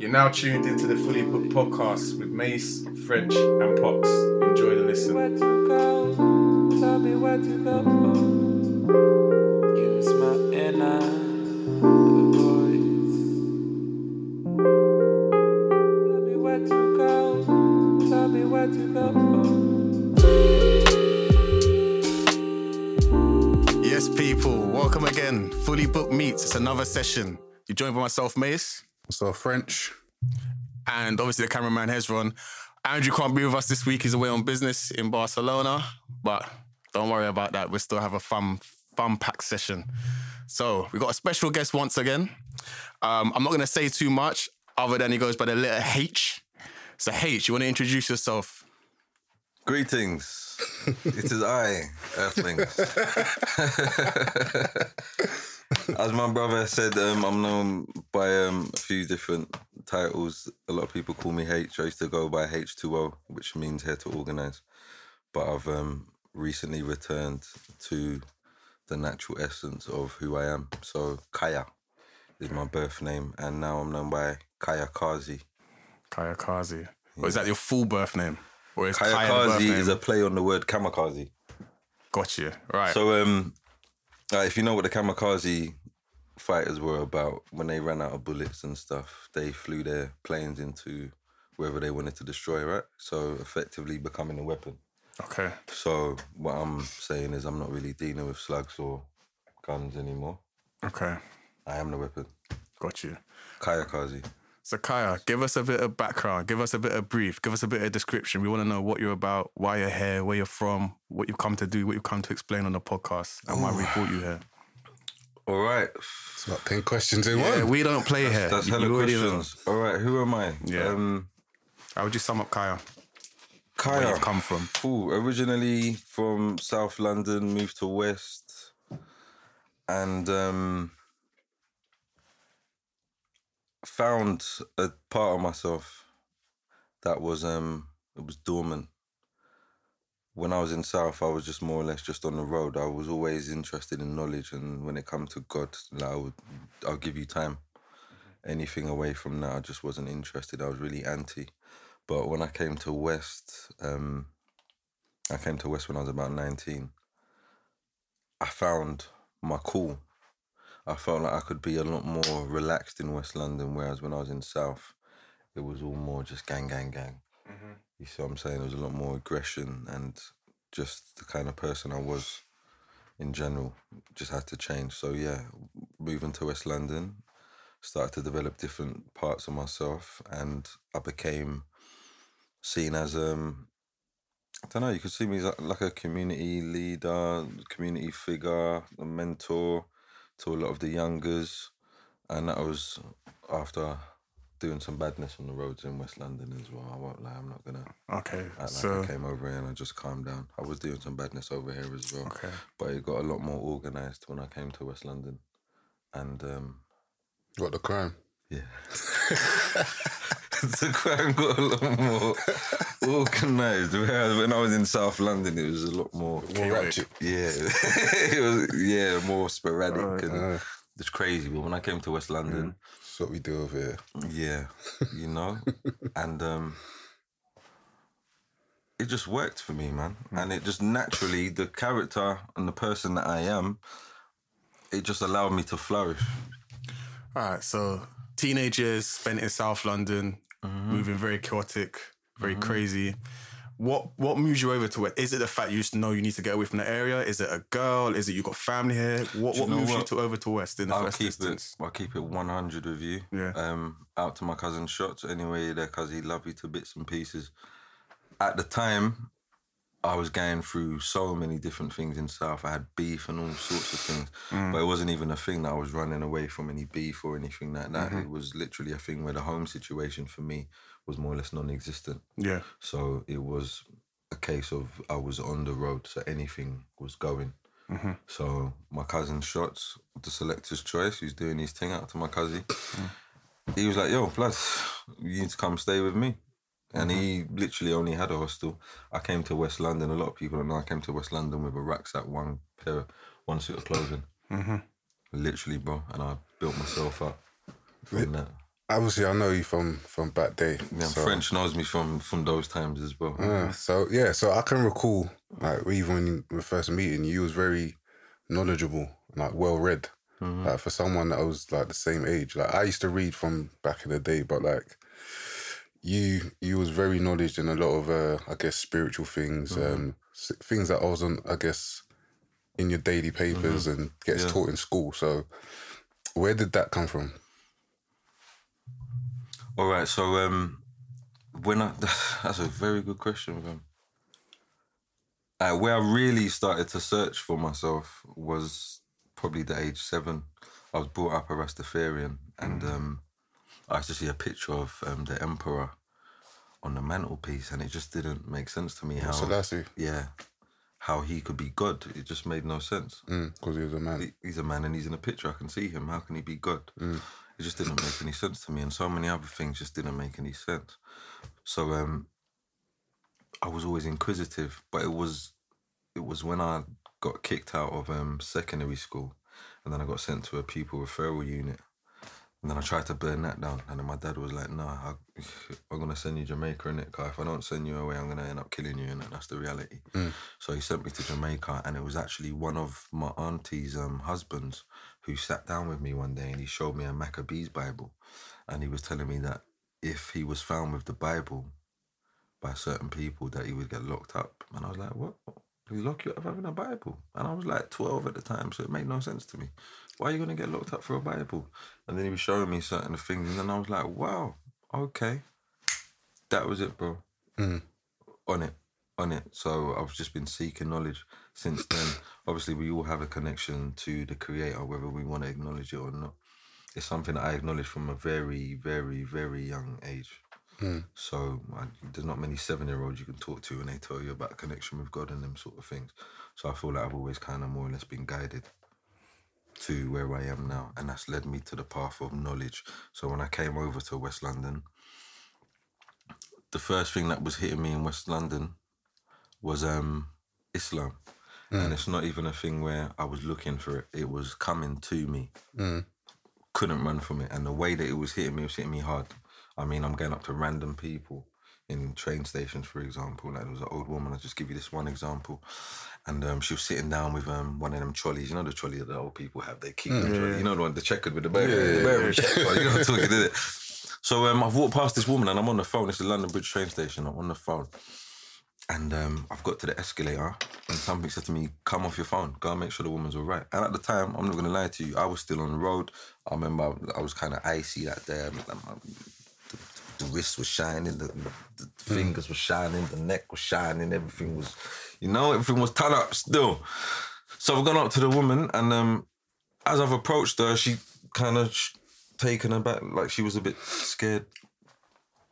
You're now tuned into the Fully Booked podcast with Mace, French, and Pox. Enjoy the listen. Where to go? Tell me where to go. Use my inner voice. Tell me where to go. Tell me where to go. Yes, people, welcome again. Fully Booked Meets. It's another session. You're joined by myself, Mace, So French. and obviously the cameraman Hezron. Andrew can't be with us this week. He's away on business in Barcelona, but don't worry about that. We still have a fun, fun packed session. So we've got a special guest once again. Um, I'm not going to say too much other than he goes by the letter H. So H, you want to introduce yourself? Greetings. it is I, Earthlings. As my brother said, um, I'm known by um, a few different titles. A lot of people call me H. I used to go by H2O, which means here to organize. But I've um, recently returned to the natural essence of who I am. So Kaya is my birth name, and now I'm known by Kaya Kazi. Kaya Kazi. Or is that your full birth name? Or is Kaya Kaya Kazi is a play on the word kamikaze. Got you. Right. So, um, uh, if you know what the kamikaze fighters were about, when they ran out of bullets and stuff, they flew their planes into wherever they wanted to destroy, right? So, effectively becoming a weapon. okay. So, what I'm saying is, I'm not really dealing with slugs or guns anymore. Okay. I am the weapon. Got you. Kayakazi. So Kaya, give us a bit of background, give us a bit of brief, give us a bit of description. We want to know what you're about, why you're here, where you're from, what you've come to do, what you've come to explain on the podcast, and why we brought you here. All right. It's about 10 questions in Yeah, one. we don't play here. That's You- hella you already know. questions. All right. Who am I? Yeah. Um, How would you sum up Kaya? Kaya. Where you've come from? Ooh, originally from South London, moved to West, and um, found a part of myself that was um, it was dormant. When I was in South, I was just more or less just on the road. I was always interested in knowledge, and when it comes to God, like I would, I'll give you time. Anything away from that, I just wasn't interested. I was really anti. But when I came to West, um, I came to West when I was about 19. I found my cool. I felt like I could be a lot more relaxed in West London, whereas when I was in South, it was all more just gang, gang, gang. You see what I'm saying? There was a lot more aggression and just the kind of person I was in general just had to change. So, yeah, moving to West London, started to develop different parts of myself, and I became seen as um I don't know. You could see me as like a community leader, community figure, a mentor to a lot of the youngers, and that was after doing some badness on the roads in West London as well. I won't lie. I'm not gonna Okay. act like So I came over here and I just calmed down. I was doing some badness over here as well, Okay. but it got a lot more organised when I came to West London, and um What the crime? Yeah. the crime got a lot more organised. Whereas when I was in South London, it was a lot more. More. Yeah, it was yeah more sporadic Right, and it's crazy. But when I came to West London, That's what we do over here. yeah, you know, and um, it just worked for me, man. And it just naturally the character and the person that I am, it just allowed me to flourish. all right, so teenage years spent in South London, moving very chaotic, very crazy. What what moves you over to it? Is it the fact you just know you need to get away from the area? Is it a girl? Is it you got family here? What you what moves you to over to West in the I'll first keep instance? it. I'll keep it one hundred with you. Yeah. Um, out to my cousin shots anyway. There, cause he love you to bits and pieces. At the time, I was going through so many different things in South. I had beef and all sorts of things, Mm. but it wasn't even a thing that I was running away from any beef or anything like that. Mm-hmm. It was literally a thing where the home situation for me was more or less non-existent. Yeah. So it was a case of I was on the road, so anything was going. Mm-hmm. So my cousin shots, the selector's choice, who's doing his thing out to my cousin. He was like, "Yo, plus you need to come stay with me." And he literally only had a hostel. I came to West London. A lot of people don't know I came to West London with a rucksack, one pair, one suit of clothing. Mm-hmm. Literally, bro. And I built myself up from that. obviously I know you from from back day. Yeah, so, French knows me from from those times as well. Yeah, so yeah, so I can recall like even when we first meeting, you was very knowledgeable, like well read. Mm-hmm. Like for someone that was like the same age, like I used to read from back in the day, but like you, you was very knowledge in a lot of, uh, I guess, spiritual things, um, things that I wasn't, I guess, in your daily papers and gets Yeah. taught in school. So, where did that come from? All right, so um, when I that's a very good question. Man. Uh, where I really started to search for myself was probably the age seven. I was brought up a Rastafarian, and um, I used to see a picture of um, the emperor on the mantelpiece, and it just didn't make sense to me how Selassie, yeah how he could be God. It just made no sense. because he was a man. He- He's a man and he's in a picture. I can see him. How can he be God? It just didn't make any sense to me, and so many other things just didn't make any sense. So um, I was always inquisitive, but it was it was when I got kicked out of um, secondary school, and then I got sent to a pupil referral unit. And then I tried to burn that down, and then my dad was like, "No, I, I'm gonna send you Jamaica in it, If I don't send you away, I'm gonna end up killing you." And that's the reality. So he sent me to Jamaica, and it was actually one of my auntie's um, husbands who sat down with me one day, and he showed me a Maccabees Bible, and he was telling me that if he was found with the Bible by certain people, that he would get locked up. And I was like, "What? Lock you up having a Bible?" And I was like 12 at the time, so it made no sense to me. Why are you gonna get locked up for a Bible? And then he was showing me certain things, and then I was like, "Wow, okay." That was it, bro mm. on it, on it. So I've just been seeking knowledge since then. Obviously, we all have a connection to the Creator, whether we want to acknowledge it or not. It's something that I acknowledge from a very, very, very young age. Mm. So I, there's not many seven-year-olds you can talk to and they tell you about connection with God and them sort of things. So I feel like I've always kind of more or less been guided to where I am now, and that's led me to the path of knowledge. So when I came over to West London, the first thing that was hitting me in West London was um, Islam. And it's not even a thing where I was looking for it. It was coming to me. Couldn't run from it. And the way that it was hitting me, was hitting me hard. I mean, I'm going up to random people in train stations, for example. Like there was an old woman, I'll just give you this one example. And um, she was sitting down with um, one of them trolleys. You know the trolley that the old people have? They keep the trolley. You know the one, the checkered with the bear. the bear checker. You know what I'm talking, it? So um, I've walked past this woman and I'm on the phone. It's the London Bridge train station. I'm on the phone. And um, I've got to the escalator and somebody said to me, come off your phone, go and make sure the woman's all right. And at the time, I'm not going to lie to you, I was still on the road. I remember I was kind of icy that day. I mean, like, my- the, the wrist was shining, the, the fingers were shining, the neck was shining, everything was, you know, everything was tied up still. So I've gone up to the woman and um, as I've approached her, she kind of sh- taken aback, like she was a bit scared.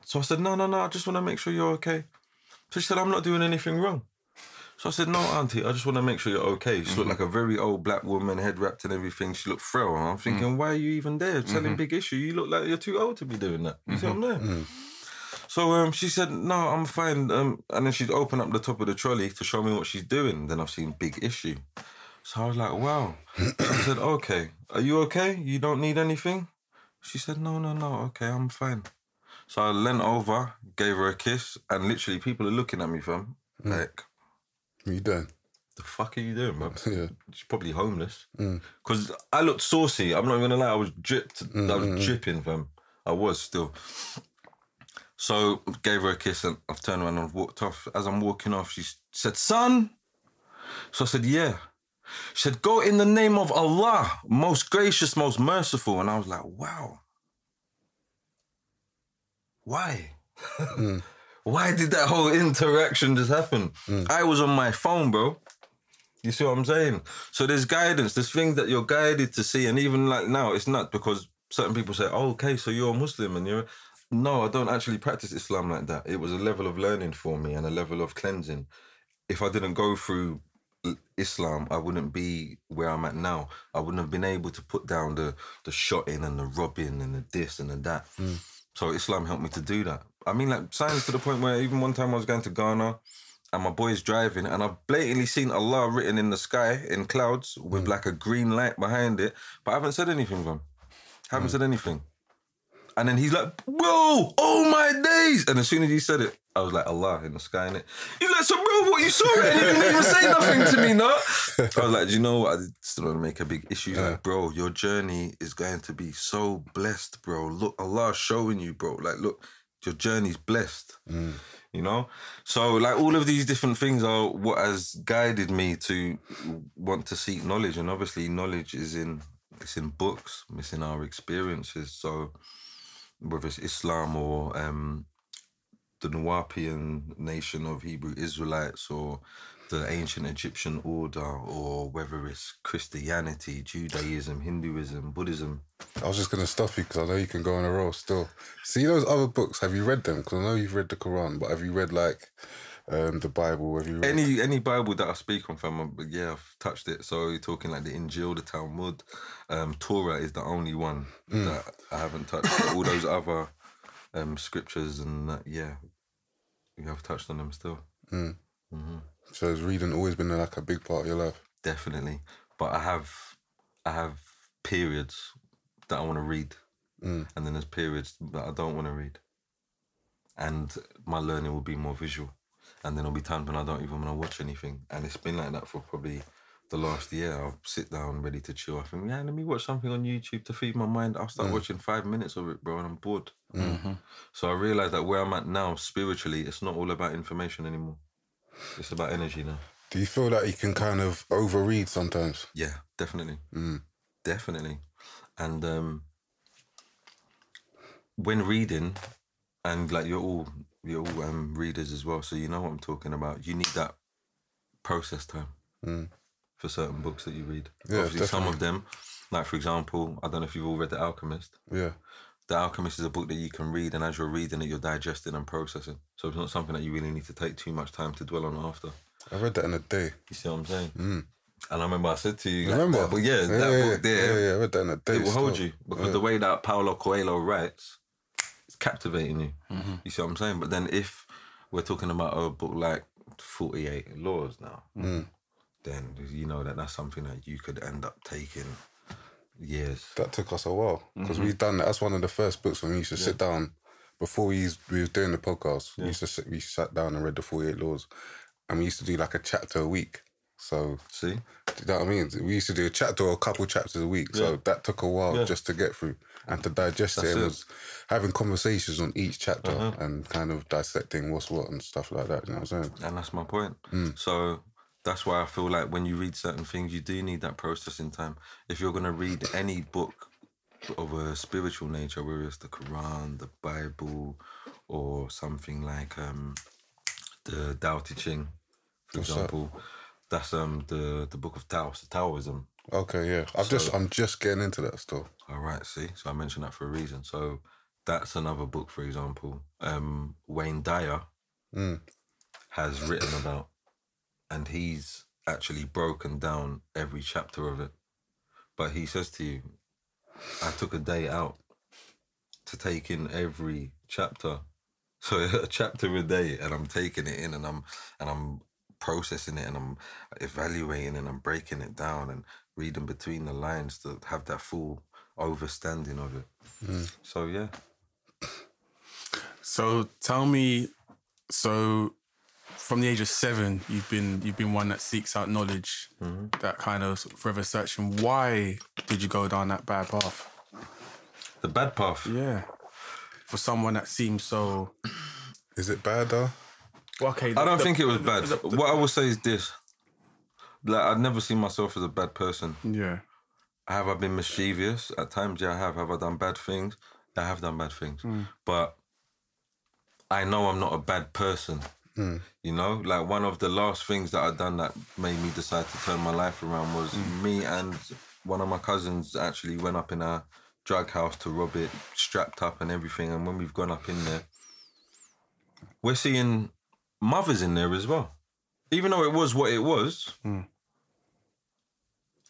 So I said, no, no, no, I just want to make sure you're okay. So she said, I'm not doing anything wrong. So I said, no, auntie, I just want to make sure you're okay. She looked mm-hmm. like a very old black woman, head wrapped and everything. She looked frail. And I'm mm-hmm. thinking, why are you even there selling mm-hmm. big issue? You look like you're too old to be doing that. You see what I'm there? So um, she said, no, I'm fine. Um, and then she'd open up the top of the trolley to show me what she's doing. Then I've seen big issue. So I was like, wow. I said, okay, are you okay? You don't need anything? She said, no, no, no, okay, I'm fine. So I leant over, gave her a kiss, and literally people are looking at me, fam. Mm. Like, What you doing? the fuck are you doing, man? Yeah. She's probably homeless. Mm. Because I looked saucy. I'm not even gonna lie, I was dripped. Mm, I was mm, dripping, fam. I was still. So gave her a kiss and I've turned around and I've walked off. As I'm walking off, she said, Son. So I said, Yeah. She said, Go in the name of Allah, most gracious, most merciful. And I was like, Wow. Why? Why did that whole interaction just happen? Hmm. I was on my phone, bro. You see what I'm saying? So there's guidance, there's things that you're guided to see, and even like now, it's not because certain people say, "Oh, okay, so you're a Muslim," and you're. No, I don't actually practice Islam like that. It was a level of learning for me and a level of cleansing. If I didn't go through Islam, I wouldn't be where I'm at now. I wouldn't have been able to put down the the shotting and the robbing and the this and the that. Hmm. So Islam helped me to do that. I mean, like science to the point where even one time I was going to Ghana and my boy's driving and I've blatantly seen Allah written in the sky in clouds with mm. like a green light behind it, but I haven't said anything, man. Haven't mm. said anything. And then he's like, bro, oh my days. And as soon as he said it, I was like, Allah in the sky, innit? He's like, so bro, what you saw it? And he didn't even say nothing to me, no? I was like, do you know what? I still don't want to make a big issue. He's Like, bro, your journey is going to be so blessed, bro. Look, Allah showing you, bro. Like, look, your journey's blessed. Mm. You know? So, like, all of these different things are what has guided me to want to seek knowledge. And obviously, knowledge is in it's in books, it's in our experiences. So, whether it's Islam or um, the Nuwaubian nation of Hebrew Israelites or the ancient Egyptian order or whether it's Christianity, Judaism, Hinduism, Buddhism. I was just gonna stop you because I know you can go on a roll still. See those other books? Have you read them? Because I know you've read the Quran, but have you read like um, the Bible? Have you read? Any any Bible that I speak on from, um, yeah, I've touched it. So you're talking like the Injil, the Talmud, um, Torah is the only one that I haven't touched. All those other um, scriptures and that, yeah, we have touched on them still. So has reading always been like a big part of your life? definitely. But I have I have periods that I want to read, and then there's periods that I don't want to read. And my learning will be more visual, and then there'll be times when I don't even want to watch anything. And it's been like that for probably the last year. I'll sit down ready to chill. I think, yeah, let me watch something on YouTube to feed my mind. I'll start watching five minutes of it, bro, and I'm bored. So I realized that where I'm at now, spiritually, it's not all about information anymore. It's about energy now. Do you feel that you can kind of overread sometimes? Yeah, definitely. Definitely. And um when reading, and like you're all you're all um, readers as well, so you know what I'm talking about. You need that process time for certain books that you read. Yeah, Obviously, some of them, like for example, I don't know if you've all read The Alchemist. Yeah. The Alchemist is a book that you can read, and as you're reading it, you're digesting and processing. So it's not something that you really need to take too much time to dwell on after. I read that in a day. You see what I'm saying? And I remember I said to you, Remember? that, but yeah, that yeah, book there, Yeah, yeah, I read that in a day. it will hold you because the way that Paulo Coelho writes, captivating you. Mm-hmm. You see what I'm saying? But then if we're talking about a book like 48 Laws now, mm. then you know that that's something that you could end up taking years. That took us a while because mm-hmm. we've done that. That's one of the first books when we used to sit down before we used, we was doing the podcast. We used to sit, we sat down and read the Forty Eight Laws, and we used to do like a chapter a week. So See? do you know what I mean? We used to do a chapter or a couple chapters a week. So that took a while just to get through and to digest it. That's and it. was having conversations on each chapter and kind of dissecting what's what and stuff like that. You know what I'm saying? And that's my point. So that's why I feel like when you read certain things, you do need that processing time. If you're going to read any book of a spiritual nature, whether it's the Quran, the Bible, or something like um, the Tao Te Ching, for What's that? That's um the the book of Taoist, Taoism. Okay, yeah. I've just I'm just getting into that still. All right, see, so I mentioned that for a reason. So that's another book, for example, um, Wayne Dyer Mm. has written about, and he's actually broken down every chapter of it. But he says to you, I took a day out to take in every chapter. So a chapter a day, and I'm taking it in, and I'm and I'm processing it, and I'm evaluating, and I'm breaking it down, and reading between the lines to have that full overstanding of it. Mm. So yeah, So tell me, so from the age of seven, you've been you've been one that seeks out knowledge, mm-hmm. that kind of forever searching. Why did you go down that bad path? the bad path. Yeah, for someone that seems so. Is it bad though? Well, okay, I don't the- think it was the- bad. the- the- what I will say is this: like I've never seen myself as a bad person. yeah, Have I been mischievous at times? Yeah, I have. Have I done bad things? I have done bad things, mm. but I know I'm not a bad person. Mm. You know, like one of the last things that I done that made me decide to turn my life around was mm. me and one of my cousins actually went up in a drug house to rob it, strapped up and everything. And when we've gone up in there, we're seeing mothers in there as well. Even though it was what it was, hmm.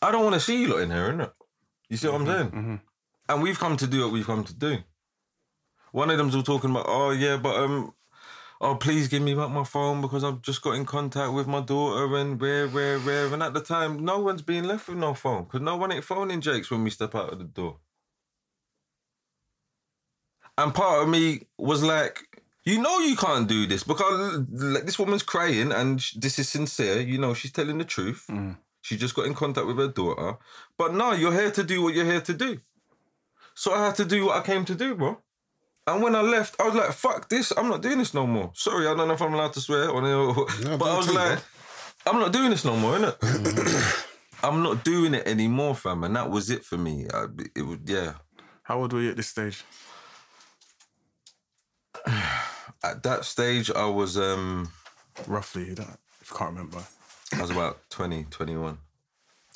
I don't want to see you lot in here, innit? You see what I'm mm-hmm, saying? Mm-hmm. And we've come to do what we've come to do. One of them's all talking about, oh yeah, but um, oh please give me back my phone because I've just got in contact with my daughter and rare, rare, rare. And at the time, no one's being left with no phone because no one ain't phoning Jakes when we step out of the door. And part of me was like, you know, you can't do this because like, this woman's crying and sh- this is sincere. You know, she's telling the truth. Mm. She just got in contact with her daughter. But no, you're here to do what you're here to do. So I had to do what I came to do, bro. And when I left, I was like, fuck this. I'm not doing this no more. Sorry, I don't know if I'm allowed to swear. Or, but I was like, I'm not doing this no more, innit? Mm. I'm not doing it anymore, fam. And that was it for me. I, it was, yeah. How old were you at this stage? At that stage, I was um Roughly, you don't, if you can't remember. I was about 20, 21.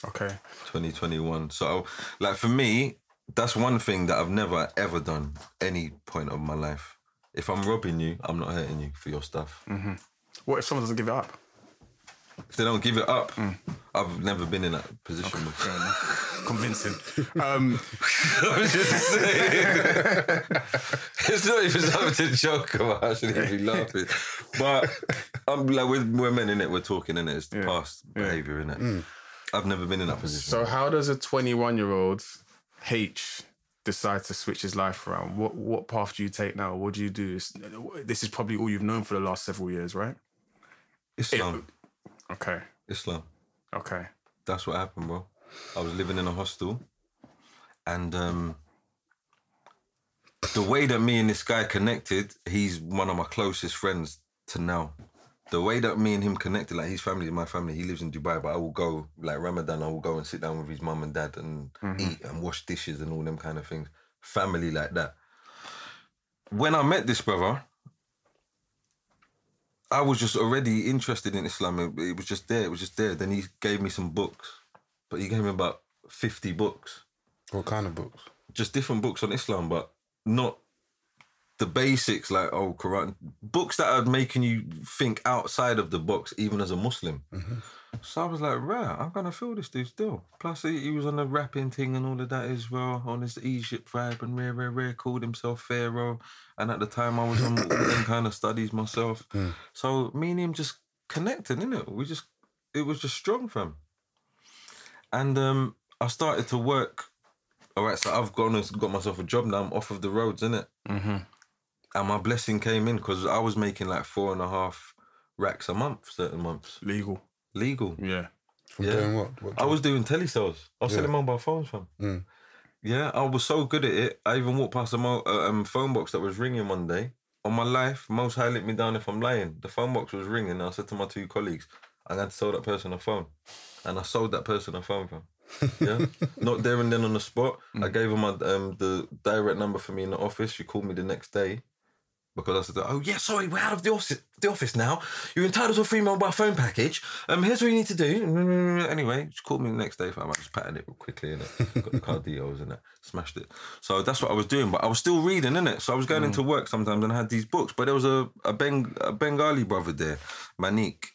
Okay. 2021. So, like for me, that's one thing that I've never ever done any point of my life. If I'm robbing you, I'm not hurting you for your stuff. What if someone doesn't give it up? If they don't give it up, I've never been in that position before. Convincing. Um, I was just saying. it's not even something to joke about. I shouldn't even be laughing. But I'm like, we're, we're men in it. We're talking in it. It's Yeah. past Yeah. behavior in it. I've never been in that position. so, how does a 21 year old H decide to switch his life around? What what path do you take now? What do you do? This is probably all you've known for the last several years, right? Islam. Okay. Islam. Okay. That's what happened, bro. I was living in a hostel, and um, the way that me and this guy connected, he's one of my closest friends to now. The way that me and him connected, like his family is my family. He lives in Dubai, but I will go like Ramadan. I will go and sit down with his mum and dad and eat and wash dishes and all them kind of things. Family like that. When I met this brother, I was just already interested in Islam. It, it was just there. It was just there. Then he gave me some books, but he gave me about fifty books, What kind of books? just different books on Islam, but not the basics like oh Quran books that are making you think outside of the box, even as a Muslim. Mm-hmm. So I was like, right, I'm gonna feel this dude still. Plus, he, he was on the rapping thing and all of that as well, on his Egypt vibe and rare, rare, rare. Called himself Pharaoh, and at the time I was on all them kind of studies myself. So me and him just connected, innit? We just, it was just strong for him. And um, I started to work. All right, so I've gone and got myself a job now. I'm off of the roads, innit? Mm-hmm. And my blessing came in because I was making like four and a half racks a month, certain months, Legal. Legal. Yeah. From Yeah. doing what? what I was doing telesales. I was Yeah. selling mobile phones, fam. Mm. Yeah, I was so good at it. I even walked past a mo- uh, um, phone box that was ringing one day. On my life, most high let me down if I'm lying. The phone box was ringing. And I said to my two colleagues, I'm going to sell that person a phone. And I sold that person a phone, fam. Yeah, not there and then on the spot. I gave her my um, the direct number for me in the office. She called me the next day because I said, "Oh yeah, sorry, we're out of the office. The office now. You're entitled to a free mobile phone package. Um, here's what you need to do." Mm, anyway, she called me the next day. Fam, I just patted it quickly and got the card details in it, smashed it. So that's what I was doing, but I was still reading in it. So I was going mm. into work sometimes and I had these books, but there was a a, Beng- a Bengali brother there, Manik.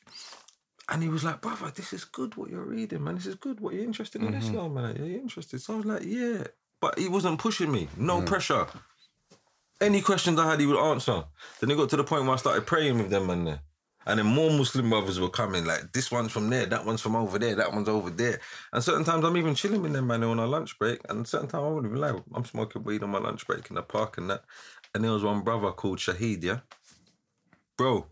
And he was like, brother, this is good what you're reading, man. This is good what you're interested in mm-hmm. Islam, man. You're interested. So I was like, yeah. But he wasn't pushing me. No mm. pressure. Any questions I had, he would answer. Then it got to the point where I started praying with them, and There. And then more Muslim brothers were coming, like this one's from there, that one's from over there, that one's over there. And certain times I'm even chilling with them, man, on our lunch break. And certain times I wouldn't even lie, I'm smoking weed on my lunch break in the park and that. And there was one brother called Shahid, yeah? Bro,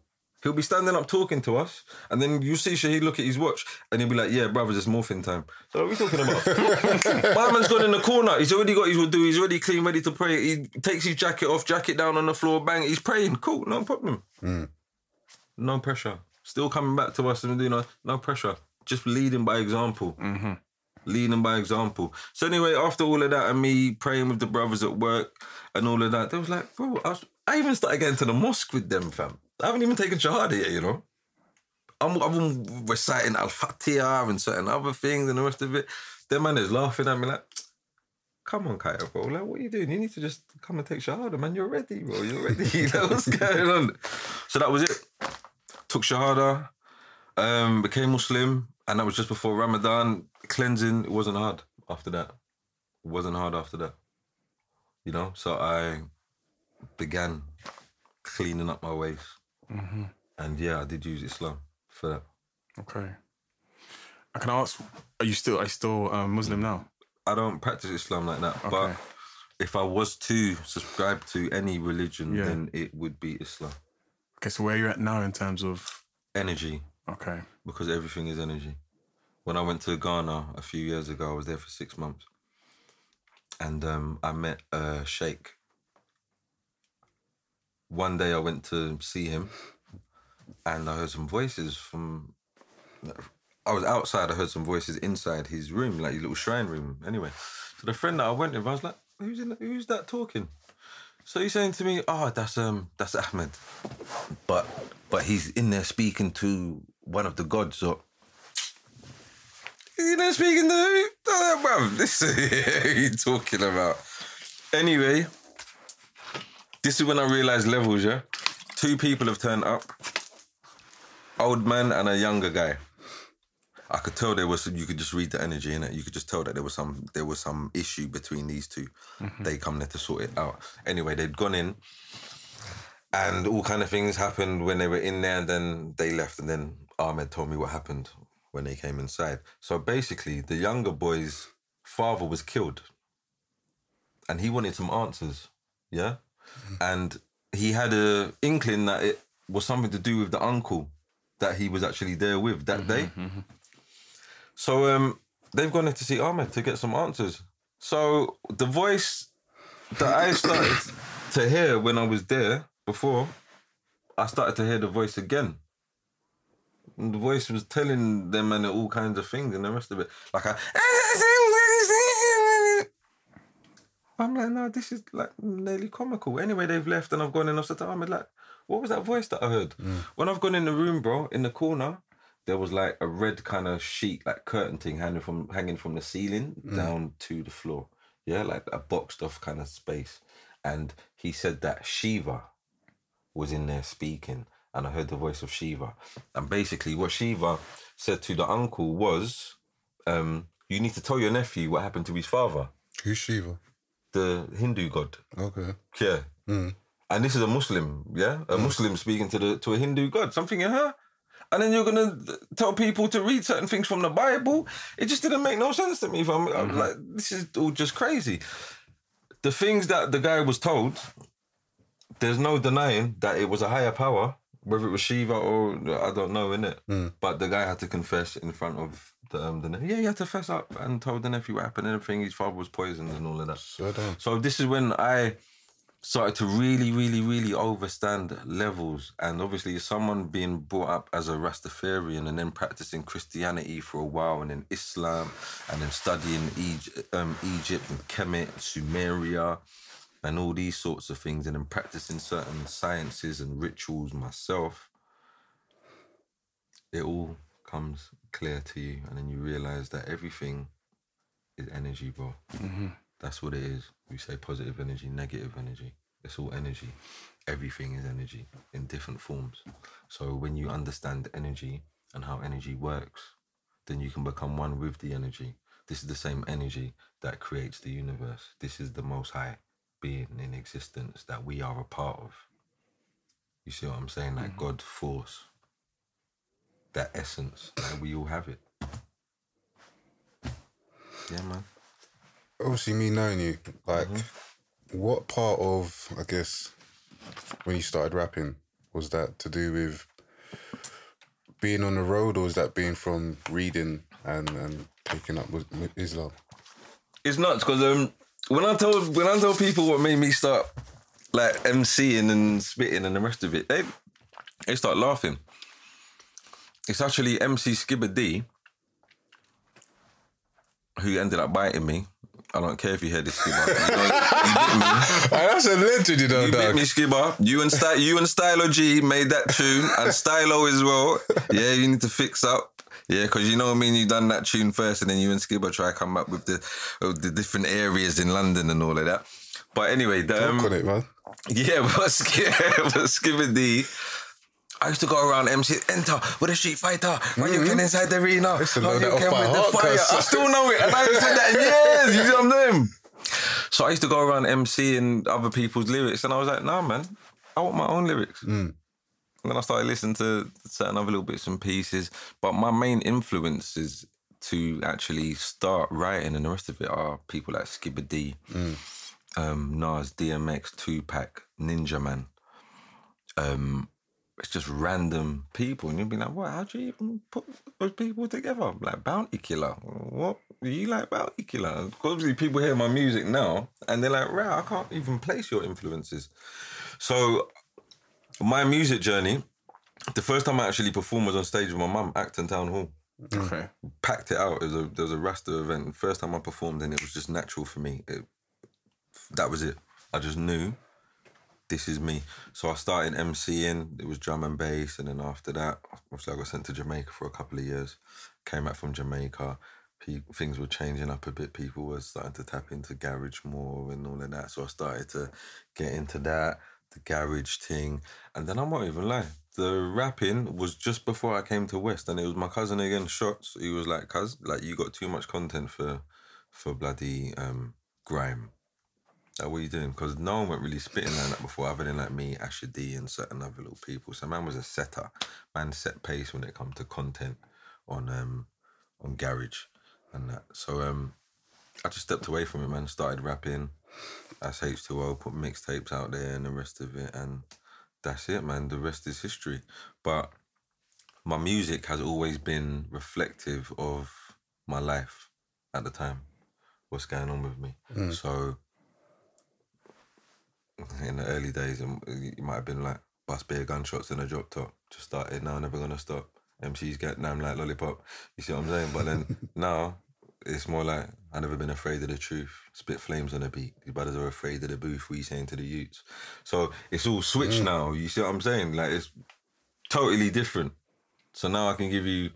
he'll be standing up talking to us, and then you see Shahid look at his watch, and he'll be like, "Yeah, brothers, it's morphing time." So what are we talking about? My man's gone in the corner. He's already got his wudu. He's already clean, ready to pray. He takes his jacket off, jacket down on the floor, bang. He's praying. Cool, no problem. Hmm. No pressure. Still coming back to us and you know, no pressure. Just leading by example. Mm-hmm. Leading by example. So anyway, after all of that and me praying with the brothers at work and all of that, they was like, bro, I, was, I even started getting to the mosque with them, fam. I haven't even taken Shahada yet, you know. I'm, I'm reciting Al Fatiha and certain other things and the rest of it. Them man is laughing at me like, come on, Kaya, bro. Like, what are you doing? You need to just come and take Shahada, man. You're ready, bro. You're ready. Know what's going on? So that was it. Took Shahada, um, became Muslim, and that was just before Ramadan. Cleansing, it wasn't hard after that. It wasn't hard after that. You know, so I began cleaning up my ways. And yeah, I did use Islam for that. Okay. I can ask, are you still, are you still um, Muslim now? I don't practice Islam like that, but if I was to subscribe to any religion, Yeah. then it would be Islam. Okay, so where you at now in terms of Energy, okay. because everything is energy. When I went to Ghana a few years ago, I was there for six months, and um, I met a sheikh. One day I went to see him, and I heard some voices from. I was outside. I heard some voices inside his room, like his little shrine room. Anyway, so the friend that I went with, I was like, "Who's in? Who's that talking?" So he's saying to me, "Oh, that's um, that's Ahmed, but but he's in there speaking to one of the gods." So he's in there speaking to who? Oh, bruv, this is, who you talking about? Anyway, this is when I realized levels. Yeah, two people have turned up, old man and a younger guy. I could tell there was you could just read the energy in it. You could just tell that there was some there was some issue between these 2 mm-hmm. They come there to sort it out. Anyway, they'd gone in, and all kind of things happened when they were in there. And then they left, and then Ahmed told me what happened when they came inside. So basically, the younger boy's father was killed, and he wanted some answers. Yeah, and he had a inkling that it was something to do with the uncle that he was actually there with that day. So um, they've gone in to see Ahmed to get some answers. So the voice that I started to hear when I was there before, I started to hear the voice again. And the voice was telling them and all kinds of things and the rest of it. Like I I'm like, no, this is like nearly comical. Anyway, they've left and I've gone in. I said to Ahmed, like, what was that voice that I heard? When I've gone in the room, bro, in the corner, there was like a red kind of sheet, like curtain thing hanging from hanging from the ceiling down to the floor. Yeah, like a boxed off kind of space. And he said that Shiva was in there speaking, and I heard the voice of Shiva. And basically, what Shiva said to the uncle was, um, "You need to tell your nephew what happened to his father, Who's Shiva? The Hindu god." Okay. Yeah. Hmm. And this is a Muslim, yeah? A hmm. Muslim speaking to the to a Hindu god. Something in her. And then you're gonna tell people to read certain things from the Bible. It just didn't make no sense to me. If I'm, I'm mm-hmm. like, this is all just crazy. The things that the guy was told, there's no denying that it was a higher power, whether it was Shiva or I don't know, innit? Hmm. But the guy had to confess in front of the um, the nephew. Yeah, he had to fess up and told the nephew what happened and everything. His father was poisoned and all of that. So. So this is when I started to really, really, really overstand levels. And obviously, someone being brought up as a Rastafarian and then practicing Christianity for a while, and then Islam, and then studying Egypt, um, Egypt and Kemet, Sumeria, and all these sorts of things, and then practicing certain sciences and rituals myself, it all comes clear to you, and then you realize that everything is energy, bro. Mm-hmm. That's what it is. We say positive energy, negative energy. It's all energy. Everything is energy in different forms. So when you understand energy and how energy works, then you can become one with the energy. This is the same energy that creates the universe. This is the most high being in existence that we are a part of. You see what I'm saying? Like mm-hmm. God force. That essence. Like we all have it. Yeah, man. Obviously, me knowing you, like, what part of, I guess, when you started rapping, was that to do with being on the road, or was that being from reading and, and taking up with with Islam? it's nuts because um when I told when I told people what made me start like MCing and spitting and the rest of it, they they start laughing. It's actually MC Skibadee who ended up biting me. I don't care if you hear this Skibber. You, know, you that's a legend, you know, You bit me, Skibber. You and Sty- you and Stylo G made that tune, and Stylo as well. Yeah, you need to fix up. Yeah, because you know what I mean. You done that tune first, and then you and Skibber try to come up with the with the different areas in London and all of that. But anyway, the, um, Work on it, man. yeah, but, Sk- but Skibadee. I used to go around MC enter with a street fighter. When you get inside the arena, how know you that off can by with the fire. I still know it, and I haven't said that in years. You see what I'm doing? So I used to go around MCing other people's lyrics, and I was like, nah, man, I want my own lyrics. And then I started listening to certain other little bits and pieces. But my main influences to actually start writing and the rest of it are people like Skibadee um, Nas, DMX, Tupac, Ninjaman. Um, it's just random people, and you'll be like, "What? How do you even put those people together?" Like Bounty Killer. What? You like Bounty Killer? Obviously, people hear my music now, and they're like, "Wow, I can't even place your influences." So, my music journey. The first time I actually performed was on stage with my mum, Acton Town Hall mm. Okay. packed it out. It was a there was a Rasta event. First time I performed, and it was just natural for me. It, that was it. I just knew this is me. So I started MCing. It was drum and bass, and then after that, obviously I got sent to Jamaica for a couple of years. Came back from Jamaica. Pe- things were changing up a bit. People were starting to tap into garage more and all of that. So I started to get into that, the garage thing, and then I won't even lie. The rapping was just before I came to West, and it was my cousin again, Shots. He was like, "Cuz, like you got too much content for, for bloody um, grime." Like, what are you doing? Because no one went really spitting like that before, other than like me, Asher D, and certain other little people. So man was a setter. Man set pace when it come to content on um on garage and that. So um I just stepped away from it, man. Started rapping as H2O, put mixtapes out there and the rest of it, and that's it, man. The rest is history. But my music has always been reflective of my life at the time. What's going on with me? So in the early days, um, it might have been like bust beer gunshots in a drop top. Just started now, never gonna stop. MCs get nam like lollipop. You see what I'm saying? But then now it's more like I never been afraid of the truth. Spit flames on the beat. These brothers are afraid of the booth. We saying to the youths. So it's all switched now. You see what I'm saying? Like it's totally different. So now I can give you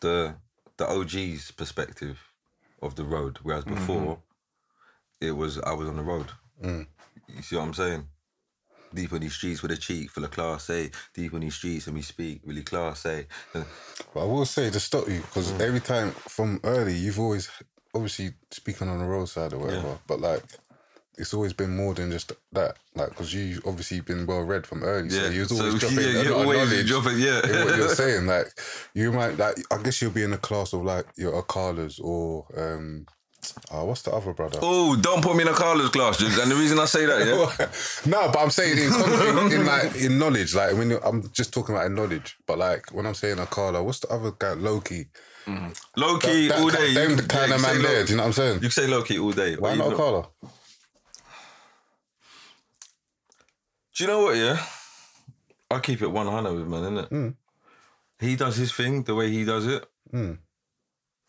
the the OG's perspective of the road, whereas before it was I was on the road. You see what I'm saying? Deep on these streets with a cheek full of class A. Deep on these streets and we speak really class A. But I will say to stop you because every time from early, you've always obviously speaking on the roadside or whatever, Yeah. but like it's always been more than just that. Like because you obviously been well read from early, so Yeah, you was so, always dropping yeah, a you're always dropping- yeah. in what you're saying. Like you might like I guess you'll be in the class of like your Akalas or um, uh, what's the other brother? Oh, don't put me in Akala's class. And the reason I say that, yeah, no, but I'm saying in, in, in like in knowledge, like when you're, I'm just talking about in knowledge. But like when I'm saying Akala, what's the other guy? Lowkey. low key That, all that, day. them you, kind yeah, of man there. Do you know what I'm saying? You can say Lowkey all day. Why not Akala? Do you know what? Yeah, I keep it one hundred with man, innit? Mm. He does his thing the way he does it. Mm.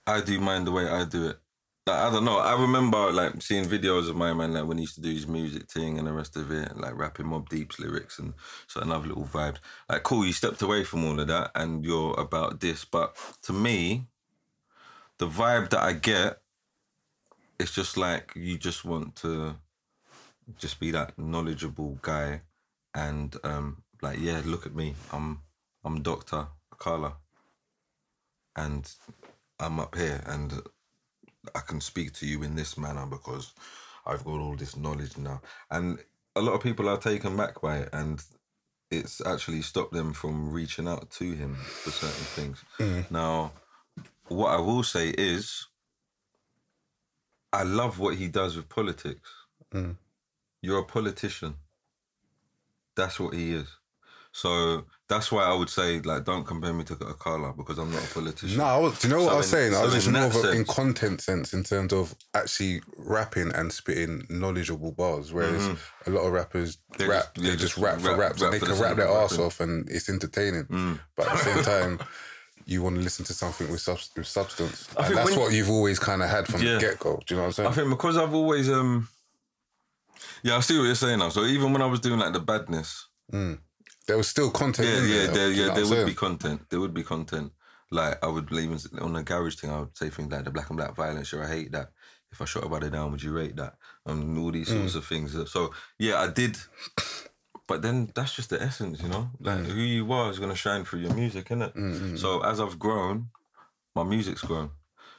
I do mine the way I do it. I don't know. I remember like seeing videos of my man like when he used to do his music thing and the rest of it, like rapping Mobb Deep's lyrics and certain other little vibes. Like, cool, you stepped away from all of that and you're about this. But to me, the vibe that I get, it's just like you just want to just be that knowledgeable guy and um like yeah look at me i'm i'm dr Carla. and i'm up here and i can speak to you in this manner because i've got all this knowledge now. And a lot of people are taken back by it and it's actually stopped them from reaching out to him for certain things. Mm. Now what i will say is i love what he does with politics. Mm. You're a politician. That's what he is. So that's why I would say, like, don't compare me to Akala because I'm not a politician. No, I was, do you know what So I was in- saying? I was just more of a, in content sense in terms of actually rapping and spitting knowledgeable bars. Whereas a lot of rappers Mm-hmm. They rap, just- they yeah, just just rap for rap- raps rap and they can rap their ass off and it's entertaining. Mm. But at the same time, you want to listen to something with, subs- with substance. I And that's what you've always kind of had from Yeah. the get go. Do you know what I'm saying? I think because I've always, um, yeah, I see what you're saying now. So even when I was doing like the badness, there was still content. yeah, yeah, there, there, yeah, there would saying? be content. There would be content. Like I would even on the garage thing, I would say things like the black and black violence. Sure, I hate that. If I shot a body down, would you rate that? And all these Mm. sorts of things. So yeah, I did. But then that's just the essence, you know. Like Mm. who you are is gonna shine through your music, isn't it? So as I've grown, my music's grown.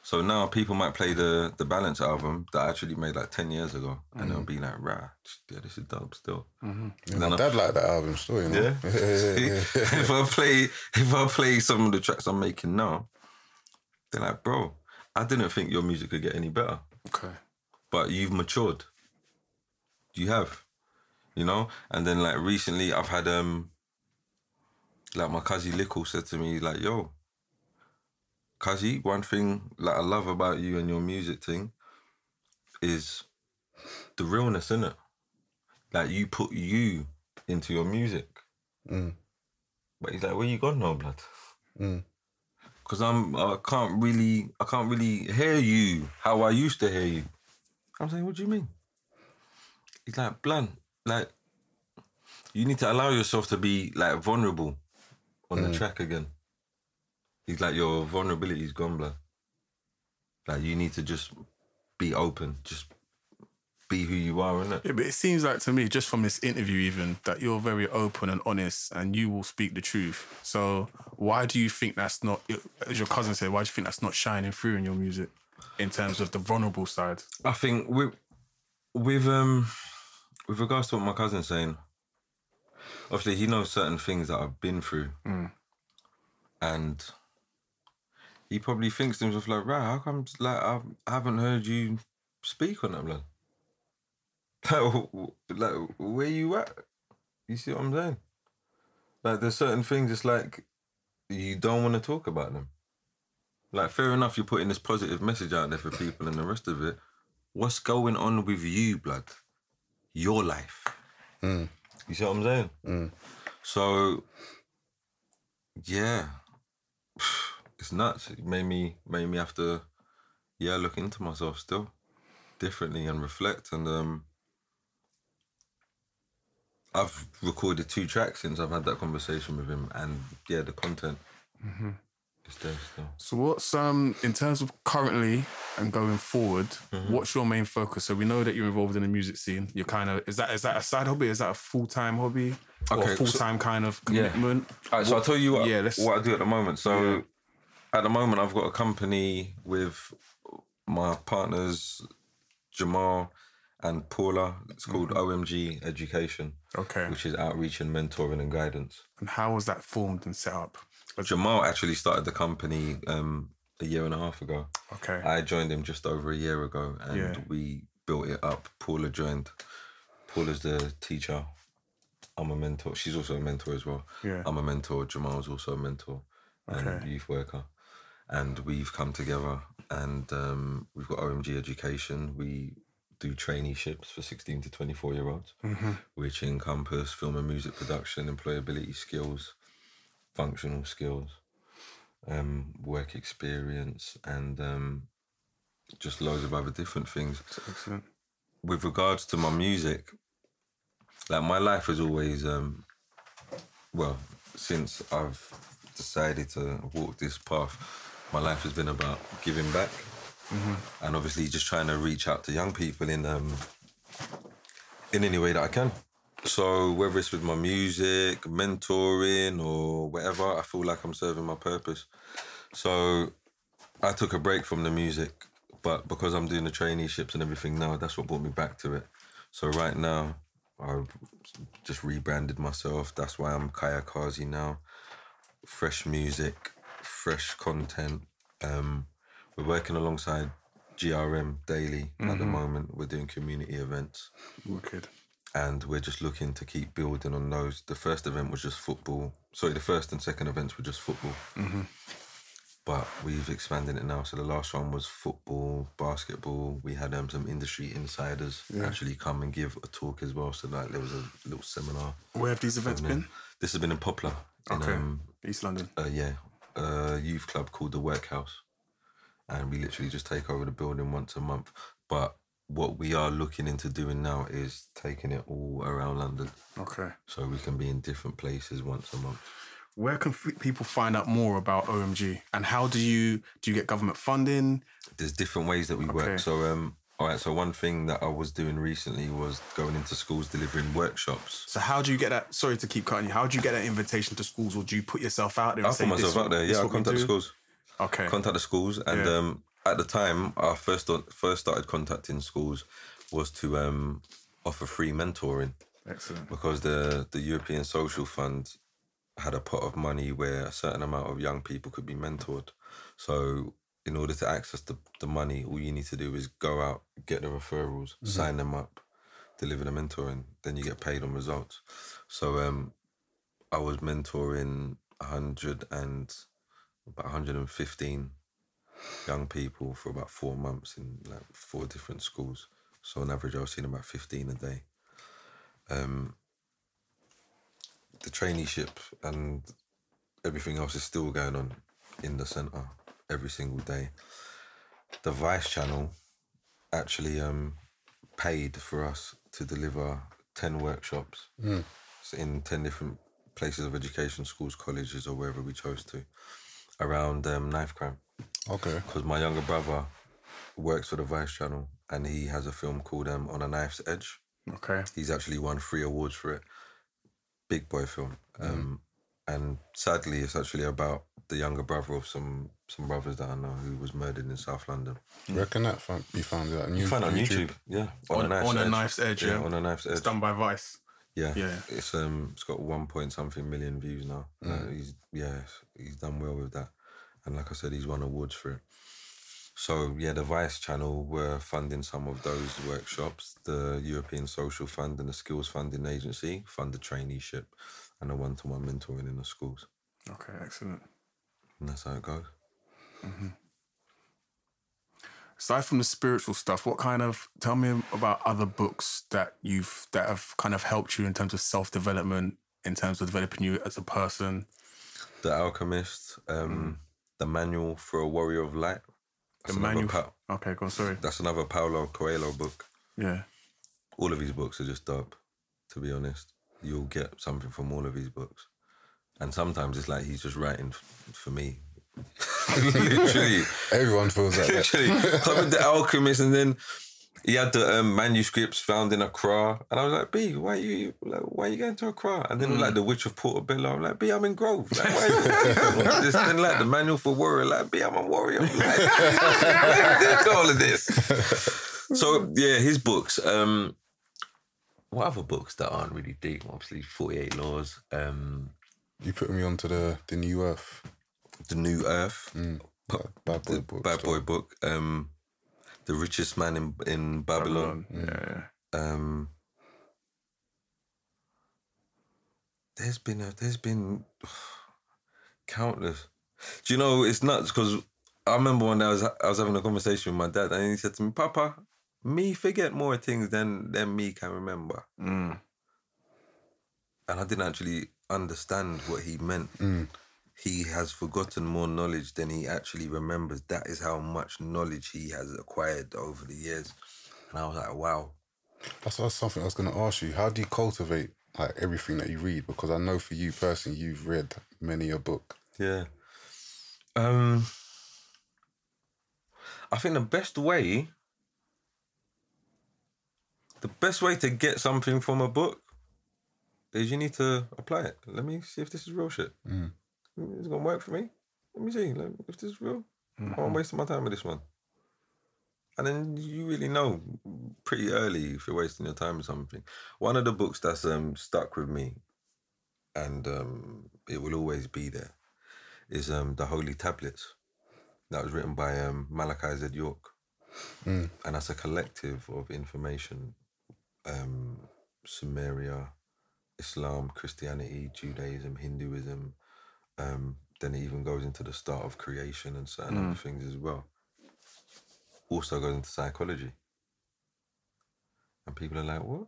So now people might play the the Balance album that I actually made like ten years ago, and Mm. they'll be like, "Rah, yeah, this is dope still." Yeah, my dad liked that album still, you know? Yeah. if I play if I play some of the tracks I'm making now, they're like, bro, I didn't think your music could get any better. Okay. But you've matured. you have, you know. And then like recently, I've had um, like my cousin Lickle said to me like, "Yo, Kazi, one thing like I love about you and your music thing is the realness in it. Like you put you into your music. Mm. But he's like, where you gone now, blood? Mm. Cause I'm I can't really I can't really hear you how I used to hear you. I'm saying, what do you mean? He's like, blunt, like you need to allow yourself to be like vulnerable on the mm. track again. He's like, your vulnerability's gone, blood. Like you need to just be open, just be who you are, innit? Yeah, but it seems like to me, just from this interview, even that you're very open and honest, and you will speak the truth. So why do you think that's not? As your cousin said, why do you think that's not shining through in your music, in terms of the vulnerable side? I think with with um with regards to what my cousin's saying, obviously he knows certain things that I've been through, and he probably thinks to himself like, "Right, how come like I haven't heard you speak on that, blood? Like, like where you at? You see what I'm saying? Like, there's certain things. It's like you don't want to talk about them. Like, fair enough, you're putting this positive message out there for people and the rest of it. What's going on with you, blood? Your life. Mm. You see what I'm saying? Mm. So, yeah, it's nuts. It made me made me have to, yeah, look into myself still differently and reflect. And um, I've recorded two tracks since I've had that conversation with him, and yeah, the content is there still. So what's um in terms of currently and going forward, Mm-hmm. what's your main focus? So we know that you're involved in the music scene. You're kind of is that is that a side hobby? Is that a full time hobby? or Okay, a full time kind of Yeah. commitment? All right, so I'll tell you what, yeah, let's- what I do at the moment. So Yeah. At the moment, I've got a company with my partners, Jamal and Paula. It's called OMG Education, Mm-hmm. Okay. which is outreach and mentoring and guidance. And how was that formed and set up? Jamal actually started the company um, a year and a half ago. Okay. I joined him just over a year ago, and Yeah. we built it up. Paula joined. Paula's the teacher. I'm a mentor. She's also a mentor as well. Yeah. I'm a mentor. Jamal's also a mentor and Okay. youth worker. And we've come together and um, we've got OMG Education. We do traineeships for 16 to 24 year olds, Mm-hmm. which encompass film and music production, employability skills, functional skills, um, work experience, and um, just loads of other different things Excellent. with regards to my music, like my life has always, um, well, since I've decided to walk this path, my life has been about giving back, and obviously just trying to reach out to young people in um, in any way that I can. So whether it's with my music, mentoring, or whatever, I feel like I'm serving my purpose. So I took a break from the music, but because I'm doing the traineeships and everything now, that's what brought me back to it. So right now, I've just rebranded myself. That's why I'm Kaya Kazi now. Fresh music, fresh content. Um, we're working alongside GRM daily at the moment. We're doing community events Wicked. and we're just looking to keep building on those. The first event was just football. Sorry, the first and second events were just football. Mhm. But we've expanded it now. So the last one was football, basketball. We had um, some industry insiders actually come and give a talk as well. So like there was a little seminar. Where have these events been? This has been in Poplar. In, Okay. um, East London. uh, yeah, a youth club called the Workhouse, and we literally just take over the building once a month. But what we are looking into doing now is taking it all around London, Okay. so we can be in different places once a month. Where can f- people find out more about OMG? And how do you do you get government funding? There's different ways that we Okay. work. So, um, all right. So one thing that I was doing recently was going into schools delivering workshops. So how do you get that? Sorry to keep cutting you. How do you get that invitation to schools, or do you put yourself out there? I put myself out there. Yeah, I contact the schools. Okay. contact the schools and Yeah. um at the time I first first started contacting schools was to um offer free mentoring Excellent. because the the European Social Fund had a pot of money where a certain amount of young people could be mentored so in order to access the, the money all you need to do is go out get the referrals sign them up deliver the mentoring, then you get paid on results. So um, I was mentoring hundred and about 115 young people for about four months in like four different schools. So on average, I was seeing about 15 a day. Um, the traineeship and everything else is still going on in the centre every single day. The Vice channel actually um, paid for us to deliver 10 workshops so in 10 different places of education, schools, colleges, or wherever we chose to, around um, knife crime. Okay. Because my younger brother works for the Vice channel and he has a film called um, On a Knife's Edge. Okay. He's actually won three awards for it. Big boy film. Um, and sadly, it's actually about the younger brother of some some brothers that I know who was murdered in South London. Reckon that found, you found it on You find it on YouTube, yeah. On- on a Knife's Edge, yeah. on a knife's edge. It's done by Vice. Yeah, Yeah. It's um, it's got one point something million views now. Uh, he's yeah, he's done well with that, and like I said, he's won awards for it. So yeah, the Vice channel were funding some of those workshops. The European Social Fund and the Skills Funding Agency fund the traineeship and the one-to-one mentoring in the schools, Okay, excellent. and that's how it goes. Aside from the spiritual stuff, what kind of tell me about other books that you've that have kind of helped you in terms of self development, in terms of developing you as a person. The Alchemist, um, the Manual for a Warrior of Light. The That's another manual. Pa- okay, go on. Sorry. that's another Paulo Coelho book. Yeah. all of his books are just dope. To be honest, you'll get something from all of his books, and sometimes it's like he's just writing f- for me. literally, Everyone feels like that. literally. I read the Alchemist, and then he had the um, manuscripts found in Accra, and I was like, "B, why are you like, why are you going to Accra?" And then like the Witch of Portobello, I'm like, "B, I'm in Grove." Like, why you this, then like the Manual for Warrior, like, "B, I'm a warrior." Like, why you all of this? So yeah, his books. Um, what other books that aren't really deep? Obviously, Forty Eight Laws, um, You put me onto the the New Earth, The New Earth, bad, bad boy the book. Bad Boy book, um, The Richest Man in in Babylon. Yeah. Um, there's been a, there's been countless. Do you know it's nuts because I remember one day I was I was having a conversation with my dad and he said to me, "Papa, me forget more things than than me can remember." Mm. and I didn't actually understand what he meant. He has forgotten more knowledge than he actually remembers. That is how much knowledge he has acquired over the years. And I was like, wow. That's, that's something I was going to ask you. How do you cultivate like everything that you read? Because I know for you personally, you've read many a book. Yeah. Um I think the best way the best way to get something from a book is you need to apply it. Let me see if this is real shit. It's gonna work for me. Let me see let me- if this is real. I'm wasting my time with this one. And then you really know pretty early if you're wasting your time with something. One of the books that's um, stuck with me, and um, it will always be there, is um, the Holy Tablets. That was written by um, Malachi Z. York, and that's a collective of information: um, Sumeria, Islam, Christianity, Judaism, Hinduism. Um, then it even goes into the start of creation and certain other things as well. Also goes into psychology, and people are like, "What?"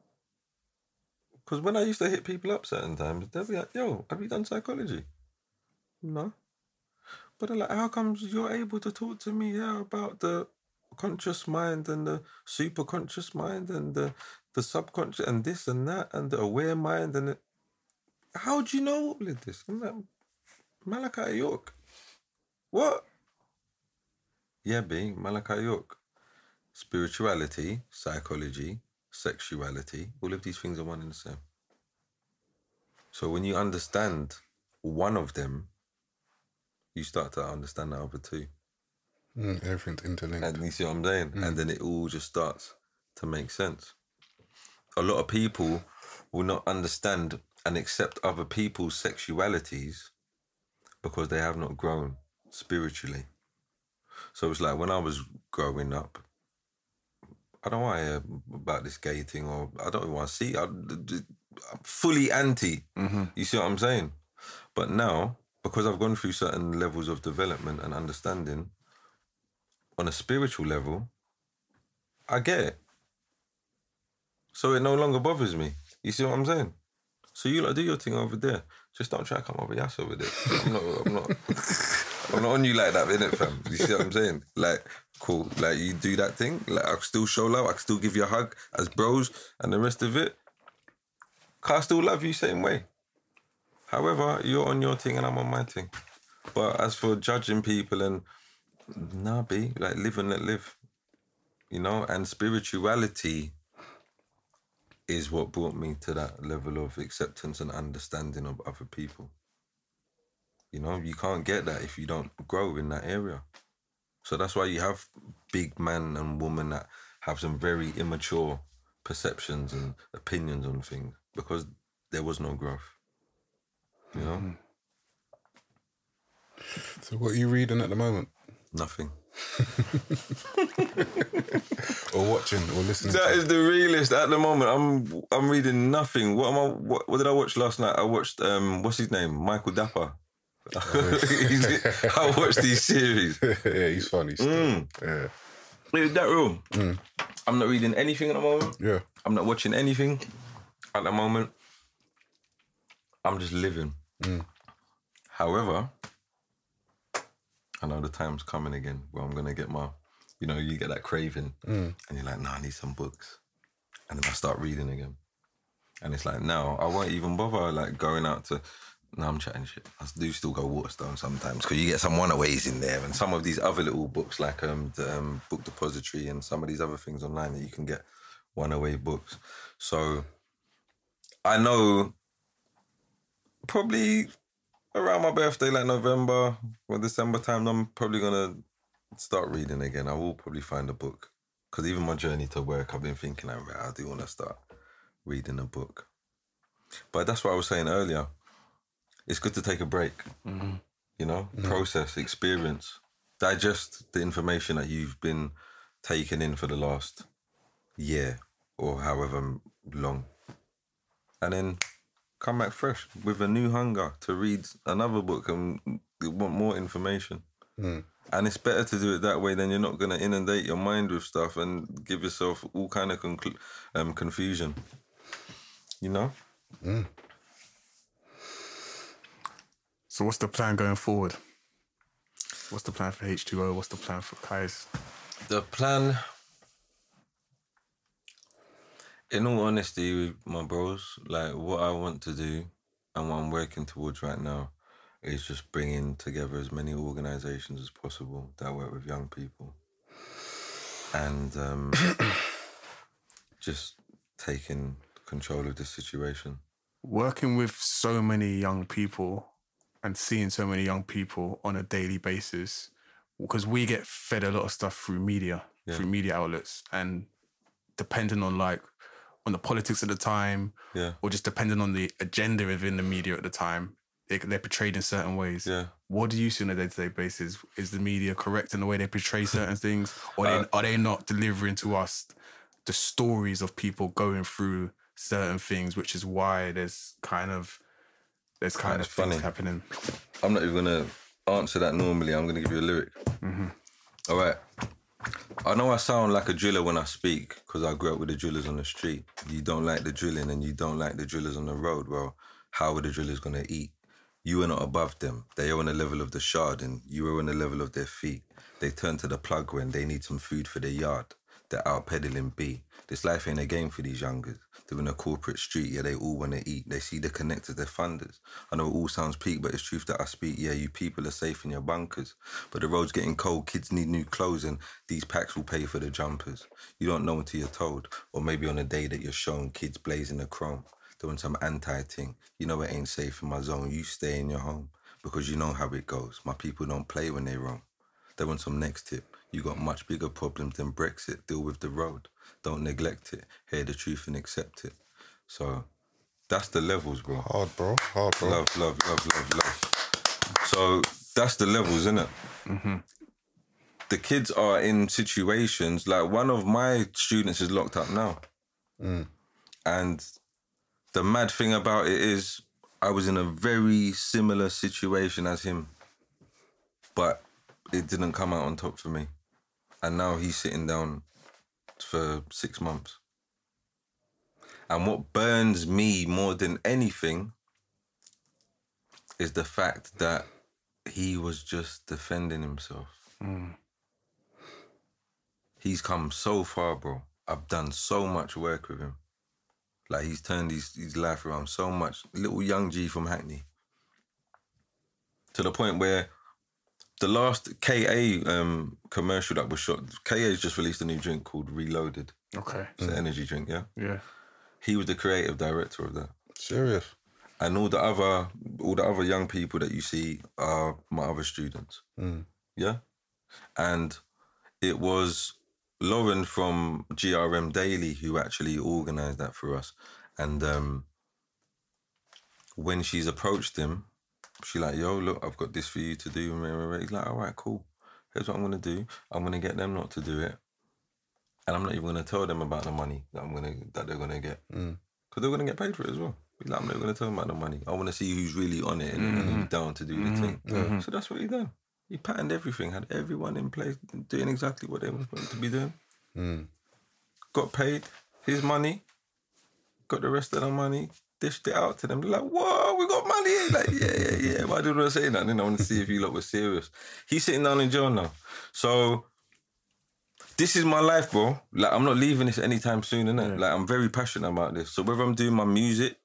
Because when I used to hit people up certain times, they'll be like, "Yo, have you done psychology?" No. But they're like, how comes you're able to talk to me yeah, about the conscious mind and the super conscious mind and the the subconscious and this and that and the aware mind and it, how do you know all of this? I'm like, Malachi York. What? Yeah, B, Malachi York. Spirituality, psychology, sexuality, all of these things are one and the same. So when you understand one of them, you start to understand the other two. Mm, everything's interlinked. And you see what I'm saying? And then it all just starts to make sense. A lot of people will not understand and accept other people's sexualities because they have not grown spiritually. So it's like when I was growing up, I don't want to hear about this gay thing, or I don't want to see. I, am fully anti. Mm-hmm. You see what I'm saying? But now, because I've gone through certain levels of development and understanding, on a spiritual level, I get it. So it no longer bothers me. You see what I'm saying? So you like do your thing over there. Just don't try to come over ass over there. I'm not. I'm not. I'm not on you like that, innit, fam? You see what I'm saying? Like, cool. Like you do that thing. Like I still show love. I can still give you a hug as bros, and the rest of it. I still love you same way. However, you're on your thing and I'm on my thing. But as for judging people and nah, be like live and let live. You know, and spirituality is what brought me to that level of acceptance and understanding of other people. You know, you can't get that if you don't grow in that area. So that's why you have big men and women that have some very immature perceptions and opinions on things because there was no growth. You know, So what are you reading at the moment? nothing. Or watching or listening That is the realist at the moment. I'm I'm reading nothing. What am I? What, what did I watch last night? I watched um, what's his name? Michael Dapaah. I watched these series. yeah, he's funny. Still. Mm. Yeah. Is that room? I'm not reading anything at the moment. Yeah. I'm not watching anything at the moment. I'm just living. However, I know the time's coming again where I'm gonna get my, you know, you get that craving, and you're like, nah, I need some books, and then I start reading again, and it's like now I won't even bother like going out to. No, I'm chatting shit. I do still go Waterstone sometimes because you get some one-aways in there, and some of these other little books like um the um, Book Depository and some of these other things online that you can get one-away books. So I know probably around my birthday, like November or December time, I'm probably gonna start reading again. I will probably find a book because even my journey to work, I've been thinking, like, I do want to start reading a book. But that's what I was saying earlier. It's good to take a break. Mm-hmm. You know, mm-hmm. process, experience, digest the information that you've been taking in for the last year or however long, and then come back fresh with a new hunger to read another book and want more information. And it's better to do it that way than you're not going to inundate your mind with stuff and give yourself all kind of conclu- um, confusion. You know? So what's the plan going forward? What's the plan for H2O? What's the plan for Kais? The plan, in all honesty, with my bros, like what I want to do and what I'm working towards right now is just bringing together as many organizations as possible that work with young people and um, just taking control of the situation. Working with so many young people and seeing so many young people on a daily basis, because we get fed a lot of stuff through media, Yeah. through media outlets, and depending on like on the politics at the time, Yeah. or just depending on the agenda within the media at the time, they, they're portrayed in certain ways. Yeah. What do you see on a day to day basis? Is the media correct in the way they portray certain things, or Uh, they, are they not delivering to us the stories of people going through certain things, which is why there's kind of there's kind of things happening. I'm not even gonna answer that normally. I'm gonna give you a lyric. All right. I know I sound like a driller when I speak because I grew up with the drillers on the street. You don't like the drilling and you don't like the drillers on the road. Well, how are the drillers gonna eat? You are not above them. They are on the level of the shard and you are on the level of their feet. They turn to the plug when they need some food for their yard. They're out peddling B. This life ain't a game for these youngers. They're in a corporate street, yeah, they all want to eat. They see the connectors, they're funders. I know it all sounds peak, but it's truth that I speak. Yeah, you people are safe in your bunkers. But the road's getting cold, kids need new clothes, and these packs will pay for the jumpers. You don't know until you're told. Or maybe on a day that you're shown, kids blazing the chrome. Doing some anti thing. You know it ain't safe in my zone. You stay in your home. Because you know how it goes. My people don't play when they roam. They want some next tip. You got much bigger problems than Brexit. Deal with the road. Don't neglect it. Hear the truth and accept it. So that's the levels, bro. Hard, bro. Hard, bro. Love, love, love, love, love. So that's the levels, isn't it? Mm-hmm. the kids are in situations like one of my students is locked up now. Mm. And the mad thing about it is, I was in a very similar situation as him, but it didn't come out on top for me. And now he's sitting down for six months. And what burns me more than anything is the fact that he was just defending himself. Mm. He's come so far, bro. I've done so much work with him. Like he's turned his, his life around so much. Little young G from Hackney. To the point where the last KA um, commercial that was shot, KA has just released a new drink called Reloaded. Okay. It's an energy drink, yeah? Yeah. He was the creative director of that. Serious. And all the other all the other young people that you see are my other students. Yeah. And it was Lauren from GRM Daily who actually organized that for us. And um, when she's approached him, she like, yo, look, I've got this for you to do. He's like, all right, cool. Here's what I'm gonna do. I'm gonna get them not to do it. And I'm not even gonna tell them about the money that I'm gonna that they're gonna get. Mm. Because they're gonna get paid for it as well. Be Like, I'm not even gonna tell them about the money. I wanna see who's really on it and who's mm-hmm. down to do the mm-hmm. thing. Mm-hmm. So that's what he done. He patterned everything, had everyone in place doing exactly what they were supposed to be doing. Mm. Got paid his money, got the rest of the money, dished it out to them. They're like, whoa, we got money. Like, yeah, yeah, yeah. But I didn't want to say that. I want to see if you lot were serious. He's sitting down in jail now. So this is my life, bro. Like I'm not leaving this anytime soon, innit? Like I'm very passionate about this. So whether I'm doing my music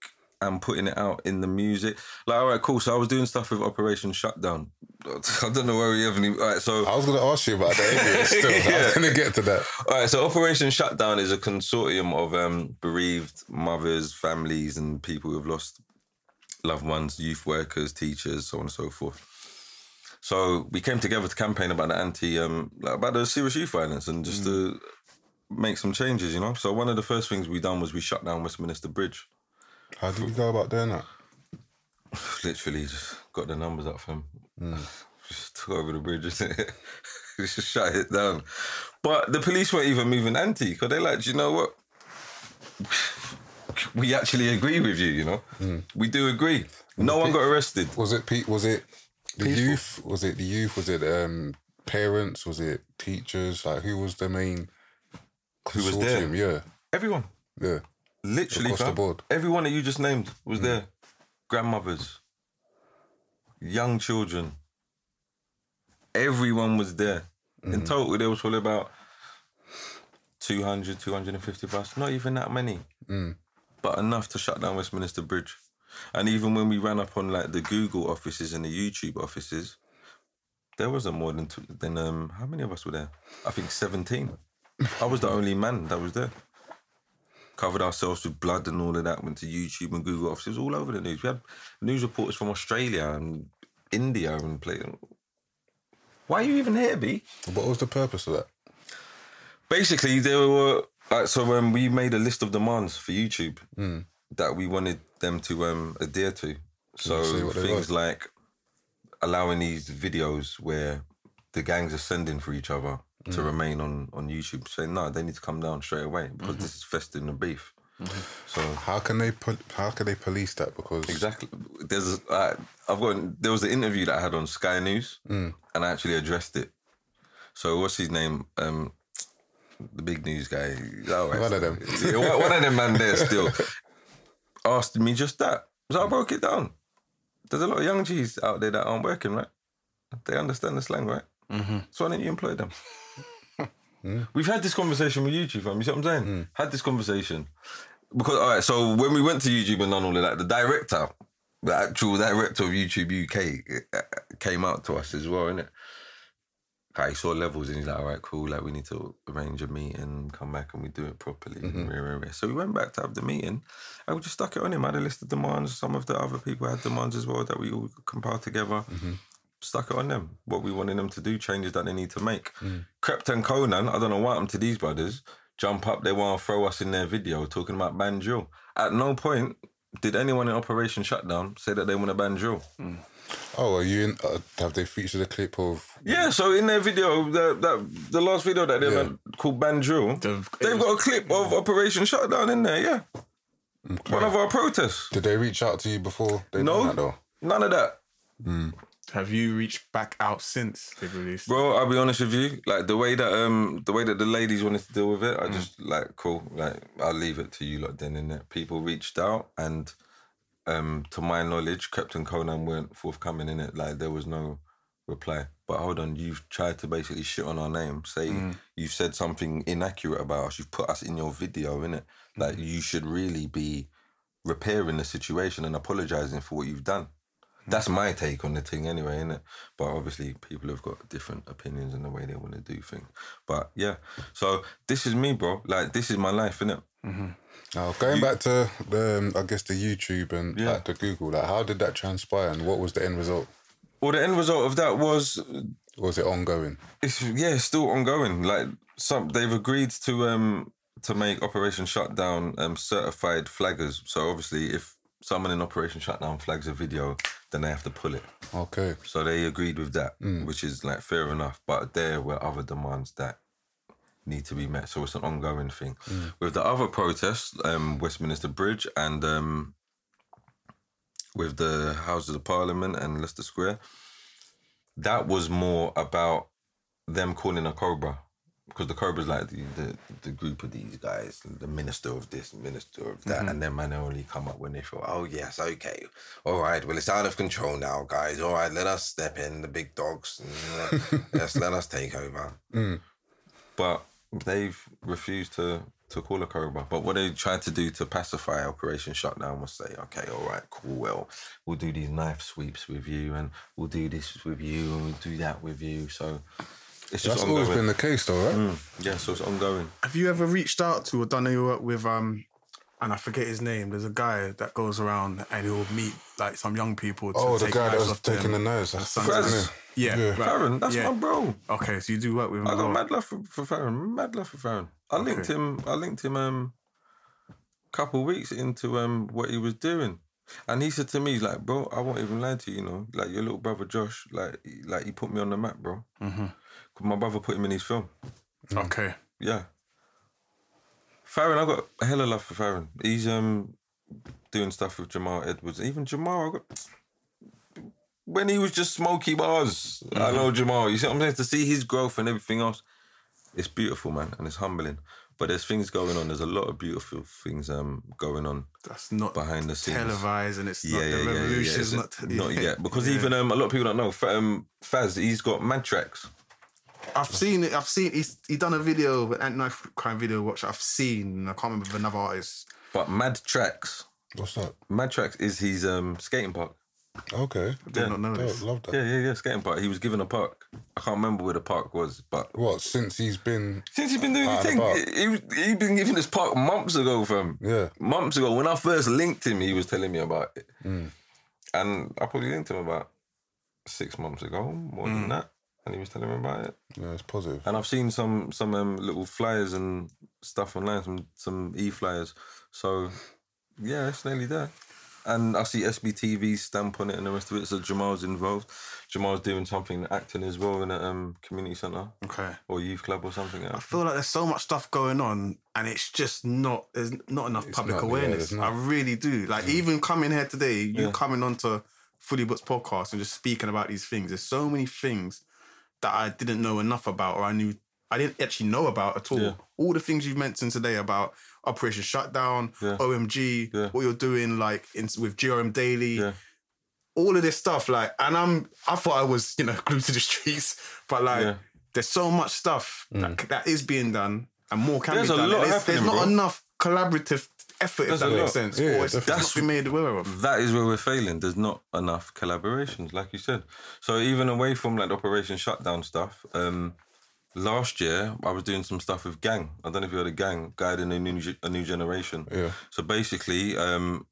and putting it out in the music, like all right, cool. So I was doing stuff with Operation Shutdown. I don't know where we ever. All right, so I was going to ask you about that. Still, I Yeah. was going to get to that. all right, so Operation Shutdown is a consortium of um, bereaved mothers, families, and people who've lost loved ones, youth workers, teachers, so on and so forth. So we came together to campaign about the anti, um, about the serious youth violence, and just to make some changes, you know. So one of the first things we done was we shut down Westminster Bridge. How did we go about doing that? Literally, just got the numbers up for him. Just took over the bridge, it? just shut it down. But the police weren't even moving anti because they're like, "Do you know what? We actually agree with you. You know, we do agree. No one got arrested. Was it Pete? Was it the youth? Was it the youth? Was it um, parents? Was it teachers? Like who was the main? Who was there? consortium? Yeah, Everyone, yeah. Literally, Across the fam. board. Everyone that you just named was mm. there. Grandmothers, young children. Everyone was there. In mm. total, there was probably about 200, 250 of us. Not even that many. Mm. But enough to shut down Westminster Bridge. And even when we ran up on like the Google offices and the YouTube offices, there wasn't more than two, than um how many of us were there? I think 17. I was the only man that was there covered ourselves with blood and all of that. Went to YouTube and Google offices all over the news. We had news reporters from Australia and India and play. Why are you even here, B? What was the purpose of that? Basically, there were like so when we made a list of demands for YouTube that we wanted them to um adhere to. So things like allowing these videos where the gangs are sending for each other to remain on on YouTube, saying no, they need to come down straight away because this is festering the beef. So How can they pol- How can they police that? Because Exactly. There's, uh, I've got. There was an interview that I had on Sky News, and I actually addressed it. So what's his name? Um, the big news guy. Oh, One of them. Yeah, one, one of them man there still asked me just that. So I broke it down. There's a lot of young G's out there that aren't working, right? They understand the slang, right? Mm-hmm. So why don't you employ them? Mm. We've had this conversation with YouTube, fam. You see what I'm saying? Mm. Had this conversation. Because all right, so when we went to YouTube and done all of that, the director, the actual director of YouTube UK, uh, came out to us as well, innit? Okay, he saw levels and he's like, all right, cool. Like, we need to arrange a meeting, come back and we do it properly. Mm-hmm. Rah. So we went back to have the meeting and we just stuck it on him. I had a list of demands. Some of the other people had demands as well that we all compiled together. Mm-hmm. Stuck it on them. What we wanted them to do, changes that they need to make. Krept and Konan, I don't know what happened to these brothers, jump up, they want to throw us in their video talking about ban banjo. At no point did anyone in Operation Shutdown say that they want to ban drill? Oh, are you in? Uh, have they featured a clip of? Yeah, so in their video, the that the last video that they Yeah. made called Ban Drill, They've- they've got a clip of Operation Shutdown in there. Yeah, one of our protests. Did they reach out to you before they No. that though? None of that. Mm. Have you reached back out since they've released? Bro, I'll be honest with you. Like the way that um the way that the ladies wanted to deal with it, I just like cool. Like I'll leave it to you lot then innit? People reached out and um to my knowledge, Krept and Konan weren't forthcoming in it. Like there was no reply. But hold on, you've tried to basically shit on our name, say you've said something inaccurate about us, you've put us in your video, innit? Like you should really be repairing the situation and apologizing for what you've done. That's my take on the thing anyway, innit? But obviously people have got different opinions and the way they want to do things. But yeah. So this is me, bro. Like this is my life, innit? Now going back to the, um, I guess the YouTube and Yeah. like the Google, like how did that transpire and what was the end result? Well the end result of that was Or was it ongoing? it's yeah, it's still ongoing. Like some they've agreed to um to make Operation Shutdown um certified flaggers. So obviously if someone in Operation Shutdown flags a video, then they have to pull it. Okay. So they agreed with that, which is like fair enough. But there were other demands that need to be met. So it's an ongoing thing. With the other protests, um, Westminster Bridge and um, with the Houses of Parliament and Leicester Square, that was more about them calling a Cobra. Because the Cobra's like the, the the group of these guys, the minister of this, minister of that, mm-hmm. and then man only come up when they feel, oh yes, okay, all right, well it's out of control now, guys. All right, let us step in, the big dogs, yes, let us take over. Mm. But they've refused to to call a Cobra. But what they tried to do to pacify Operation Shutdown was say, okay, all right, cool, well, we'll do these knife sweeps with you, and we'll do this with you, and we'll do that with you. So it's just That's always been the case though, right? Mm, yeah, so it's ongoing. Have you ever reached out to or done any work with um and I forget his name. There's a guy that goes around and he'll meet like some young people. To Oh, the take guy that was taking the knives. That's sons Fraz. of- isn't it? Yeah, Yeah. right. Farron, that's yeah. my bro. Okay, so you do work with him. I as got mad love for, for Farron. Mad love for Farron. I linked him. I linked him um couple weeks into um what he was doing, and he said to me, he's like, bro, I won't even lie to you, you know, like your little brother Josh, like like he put me on the map, bro. Mm-hmm. My brother put him in his film. Okay. Yeah. Farron, I got a hell of love for Farron. He's um doing stuff with Jamal Edwards. Even Jamal, I got when he was just Smokey Barz. I know Jamal. You see what I'm saying? To see his growth and everything else, it's beautiful, man, and it's humbling. But there's things going on. There's a lot of beautiful things um going on That's not behind the scenes. televised and it's Yeah, not yeah, the yeah, yeah, yeah. not not yet because even um a lot of people don't know. Um, Faz, he's got mad tracks. I've seen it. I've seen he's he done a video, an anti-knife crime video. Watch. I've seen. I can't remember of another artist. But Mad Tracks, What's that? Mad Tracks is his um skating park. Okay. Did not know Dope, this. love that. Yeah, yeah, yeah, skating park. He was given a park. I can't remember where the park was, but What since he's been? since he's been doing Out his thing, about. he, he he been given this park months ago, fam. Yeah. Months ago, when I first linked him, he was telling me about it, Mm. and I probably linked him about six months ago, more than that, and he was telling me about it. Yeah, it's positive. And I've seen some some um, little flyers and stuff online, some some e flyers. So yeah, it's nearly there. And I see SBTV's stamp on it and the rest of it. So Jamal's involved. Jamal's doing something acting as well in a um, community centre Okay. or youth club or something. I Else. feel like there's so much stuff going on, and it's just not. There's not enough public not, awareness. there's not. I really do. Like even coming here today, you Yeah. coming onto Fully Books podcast and just speaking about these things. There's so many things that I didn't know enough about, or I knew I didn't actually know about at all. Yeah. All the things you've mentioned today about Operation Shutdown, Yeah. OMG, Yeah. what you're doing, like in, with GRM Daily, Yeah. all of this stuff. Like, and I'm, I thought I was, you know, glued to the streets, but like, Yeah. there's so much stuff that, mm. that is being done, and more can There's be a done. lot there's, there's not bro. enough collaborative effort, There's if that makes lot. sense. Yeah, or it's, it's definitely. not been made aware of. That is where we're failing. There's not enough collaborations, like you said. So even away from like Operation Shutdown stuff, um, last year I was doing some stuff with Gang. I don't know if you heard of Gang, guiding a new a new generation. Yeah. So basically, um,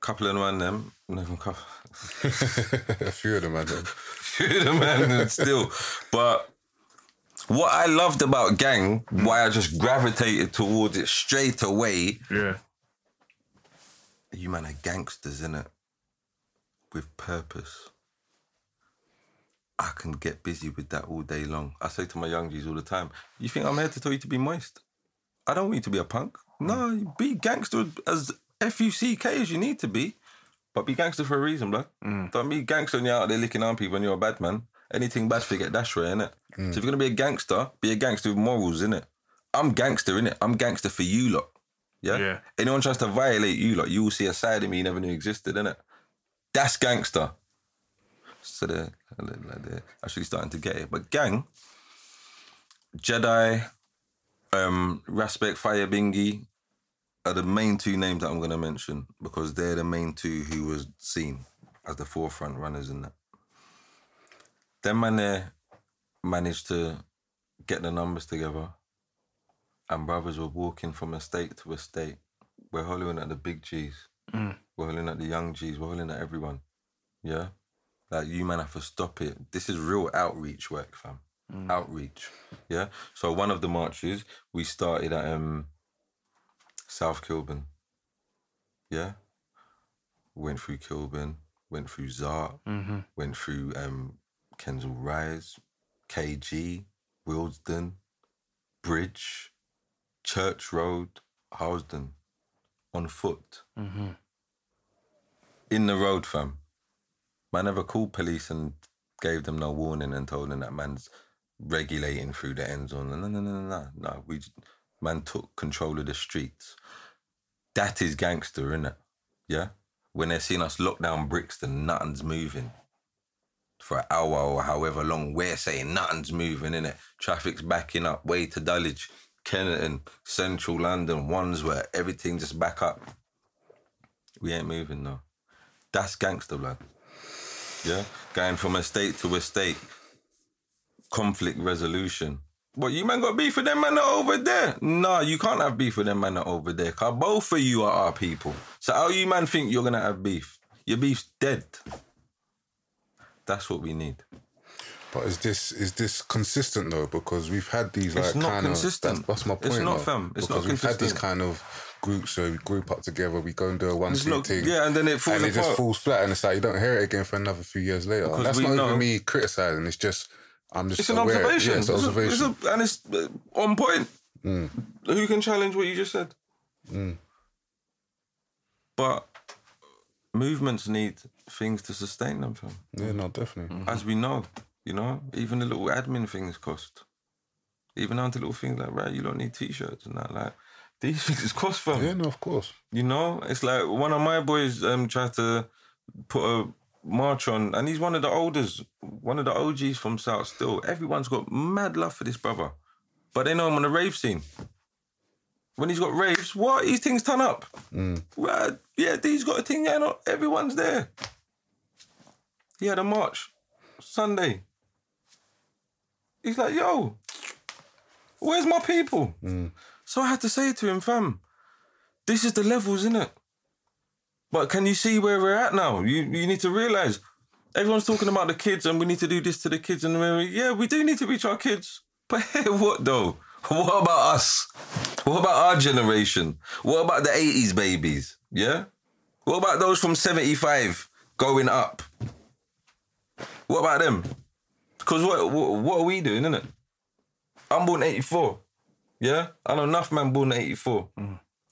couple of man them, no, a couple, a few of them, I think. few of them man still, but. What I loved about Gang, why I just gravitated towards it straight away, Yeah. You man are gangsters, innit? With purpose. I can get busy with that all day long. I say to my young G's all the time, you think I'm here to tell you to be moist? I don't want you to be a punk. Mm. No, be gangster as F-U-C-K as you need to be. But be gangster for a reason, blood. Mm. Don't be gangster and you're out there licking on people and you're a bad man. Anything bad, forget dash way, innit? Mm. So if you're gonna be a gangster, be a gangster with morals, innit? I'm gangster, innit? I'm gangster for you lot. Yeah? Yeah. Anyone tries to violate you lot, you will see a side of me you never knew existed, innit? That's gangster. So they're, they're actually starting to get it. But gang, Jedi, um, Raspek, Fire Bingi are the main two names that I'm going to mention because they're the main two who was seen as the forefront runners in that. Them man there managed to get the numbers together and brothers were walking from estate to estate. We're hollering at the big G's. We're hollering at the young G's. We're hollering at everyone. Yeah? Like, you man have to stop it. This is real outreach work, fam. Outreach. Yeah? So, one of the marches, we started at um, South Kilburn. Yeah? Went through Kilburn, went through Zart, went through um, Kensal Rise, KG, Willesden, Bridge, Church Road, Harlesden, on foot. Mm-hmm. In the road, fam. Man never called police and gave them no warning and told them that man's regulating through the end zone. No, no, no, no, no. No, we man took control of the streets. That is gangster, innit? Yeah? When they're seeing us lock down Brixton, nothing's moving. For an hour or however long, we're saying nothing's moving, innit? Traffic's backing up, way to Dulwich, Kennington, Central London, ones where everything just back up. We ain't moving though. That's gangster, blood. Yeah? Going from estate to estate. Conflict resolution. What, you man got beef with them man over there? Nah, you can't have beef with them man over there. Cause both of you are our people. So how you man think you're gonna have beef? Your beef's dead. That's what we need. But is this is this consistent though? Because we've had these like It's not kind consistent. of that's, that's my It's point. not, though. fam. It's because not we've had these kind of groups where we group up together, we go and do a one It's not- thing. yeah, and then it falls and it just apart. falls flat, and it's like you don't hear it again for another few years later. Because that's not know- even me criticizing. It's just I'm just It's an observation. Yeah, it's an It's a- observation. it's a- and it's uh, on point. Who can challenge what you just said? But movements need things to sustain them, fam. yeah, no, definitely. As we know, you know, even the little admin things cost. Even down to little things like, right, you don't need t-shirts and that. Like, these things cost, fam. Yeah, no, of course. You know, it's like one of my boys um tried to put a march on, and he's one of the oldest, one of the OGs from South. Still, everyone's got mad love for this brother, but they know him on the rave scene. When he's got raves, what these things turn up? Right? Yeah, he's got a thing going on. Everyone's there. He had a march Sunday. He's like, yo, where's my people? Mm. So I had to say to him, fam, this is the levels, isn't it? But can you see where we're at now? You you need to realize everyone's talking about the kids and we need to do this to the kids and we're, yeah, we do need to reach our kids. But what though? What about us? What about our generation? What about the 80s babies? Yeah? What about those from 75 going up? What about them? Because what, what what are we doing, innit? I'm born 84. Yeah? I know enough man born 84.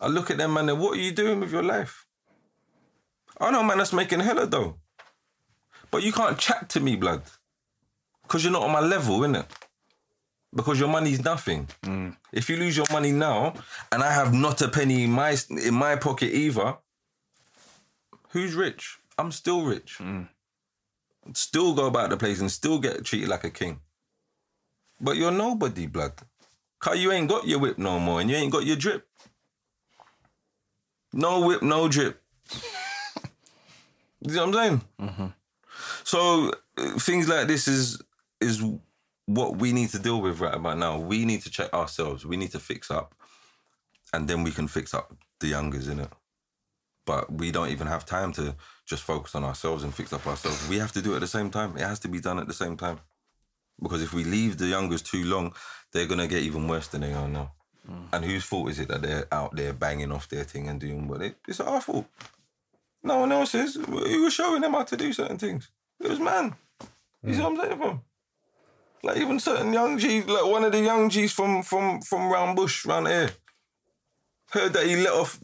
I look at them man and what are you doing with your life? I know man that's making hella though. But you can't chat to me, blood. Because you're not on my level, innit? Because your money's nothing. Mm. If you lose your money now and I have not a penny in my in my pocket either, who's rich? I'm still rich. Mm. Still go about the place and still get treated like a king. But you're nobody, blood. Cause you ain't got your whip no more and you ain't got your drip. No whip, no drip. you know what I'm saying? So uh, things like this is is what we need to deal with right about now. We need to check ourselves. We need to fix up, and then we can fix up the youngers in it. But we don't even have time to just focus on ourselves and fix up ourselves. We have to do it at the same time. It has to be done at the same time. Because if we leave the youngers too long, they're gonna get even worse than they are now. Mm. And whose fault is it that they're out there banging off their thing and doing what they? It's our fault. No one else is. He was showing them how to do certain things. It was man. You see mm. what I'm saying, fam? Like even certain young G's, like one of the young G's from from from round bush round here, heard that he let off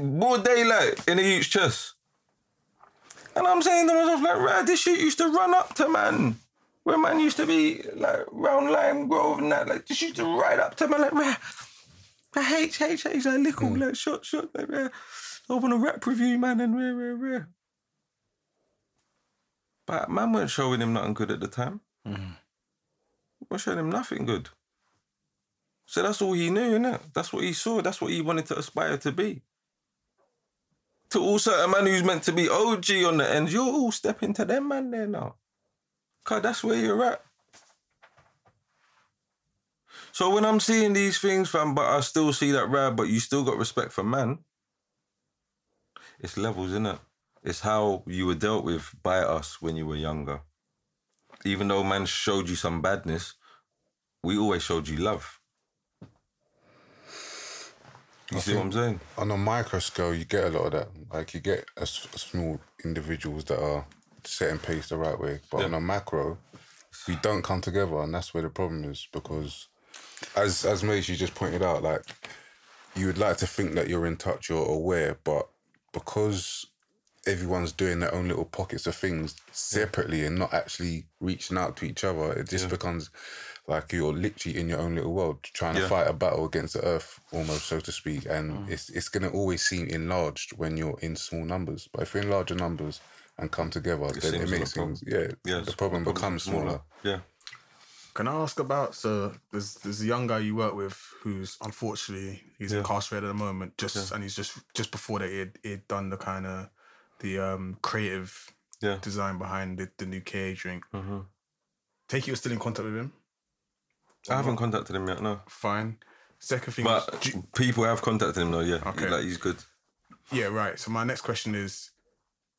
broad daylight in the youth's chest. And I'm saying to myself, like, right, this shit used to run up to man. Where man used to be like round Lime Grove and that, like this used to ride up to man like rah, rah, H H H like little hmm. like shot shot like rah. Open a rap review, man, and rah rah rah. But man weren't showing him nothing good at the time. Hmm. We're showing him nothing good. So that's all he knew, innit? That's what he saw. That's what he wanted to aspire to be. To also a man who's meant to be OG on the end, you're all stepping to them man there now. Cause that's where you're at. So when I'm seeing these things, fam, but I still see that rap, but you still got respect for man. It's levels, innit? It's how you were dealt with by us when you were younger. Even though man showed you some badness, we always showed you love. You see what I'm saying? on a micro scale, you get a lot of that. Like you get a, small individuals that are setting pace the right way, but on a macro, we don't come together, and that's where the problem is. Because, as as Mace, you just pointed out, like you would like to think that you're in touch, you're aware, but because everyone's doing their own little pockets of things separately and not actually reaching out to each other, it just becomes like you're literally in your own little world trying to fight a battle against the earth, almost so to speak. And it's it's gonna always seem enlarged when you're in small numbers. But if you're in larger numbers and come together, then it makes like a things yeah, Yeah, the problem becomes smaller. Yeah. Can I ask about so there's there's a young guy you work with who's unfortunately he's incarcerated at the moment just and he's just just before that he'd, he'd done the kind of the um creative Yeah. design behind the, the new KA drink. Take it you're still in contact with him. I haven't contacted him yet, no. Fine. Second thing, But is, people have contacted him though, yeah. Okay. Like he's good. yeah, right. So my next question is,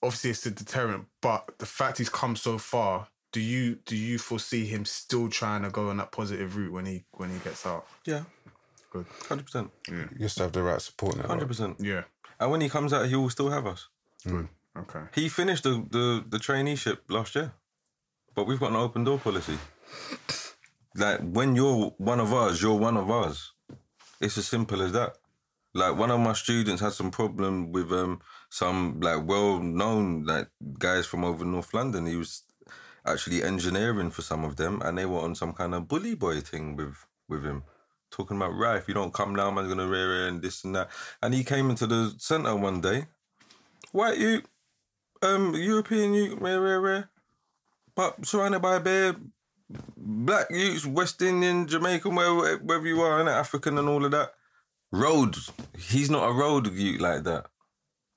obviously it's a deterrent, but the fact he's come so far, do you do you foresee him still trying to go on that positive route when he when he gets out? Yeah. Good. Hundred percent. You just have the right support network. Hundred percent. Yeah. And when he comes out, he will still have us. Good. Okay. He finished the, the, the traineeship last year. But we've got an open door policy. Like when you're one of us, you're one of us. It's as simple as that. Like one of my students had some problem with um some like well known like guys from over North London. He was actually engineering for some of them and they were on some kind of bully boy thing with with him. Talking about right, if you don't come down, man's gonna rear and this and that. And he came into the centre one day. White you um European youth, rare, rare, rare. But surrounded by a bare black youths, West Indian, Jamaican, wherever, wherever you are, and African and all of that. Road. He's not a road youth like that.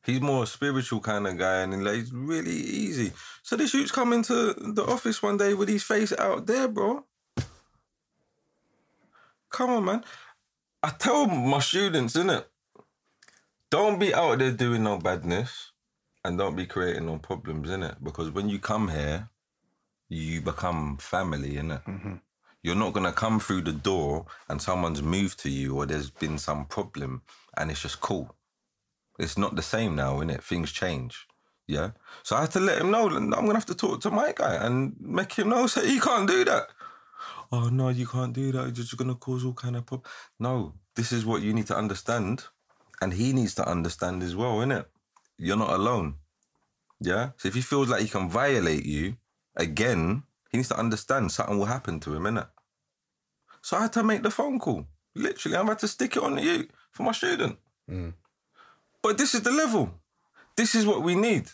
He's more a spiritual kind of guy, and he's really easy. So this youth's come into the office one day with his face out there, bro. Come on, man. I tell my students, innit? Don't be out there doing no badness and don't be creating no problems, innit? Because when you come here, you become family, innit? Mm-hmm. You're not gonna come through the door and someone's moved to you or there's been some problem and it's just cool. It's not the same now, innit? Things change. Yeah. So I had to let him know I'm gonna have to talk to my guy and make him know so he can't do that. Oh no, you can't do that. You're just gonna cause all kind of problems. No, this is what you need to understand, and he needs to understand as well, innit? You're not alone. Yeah. So if he feels like he can violate you again, he needs to understand something will happen to him, innit? So I had to make the phone call. Literally, I'm about to stick it on you for my student. Hmm. But this is the level. This is what we need.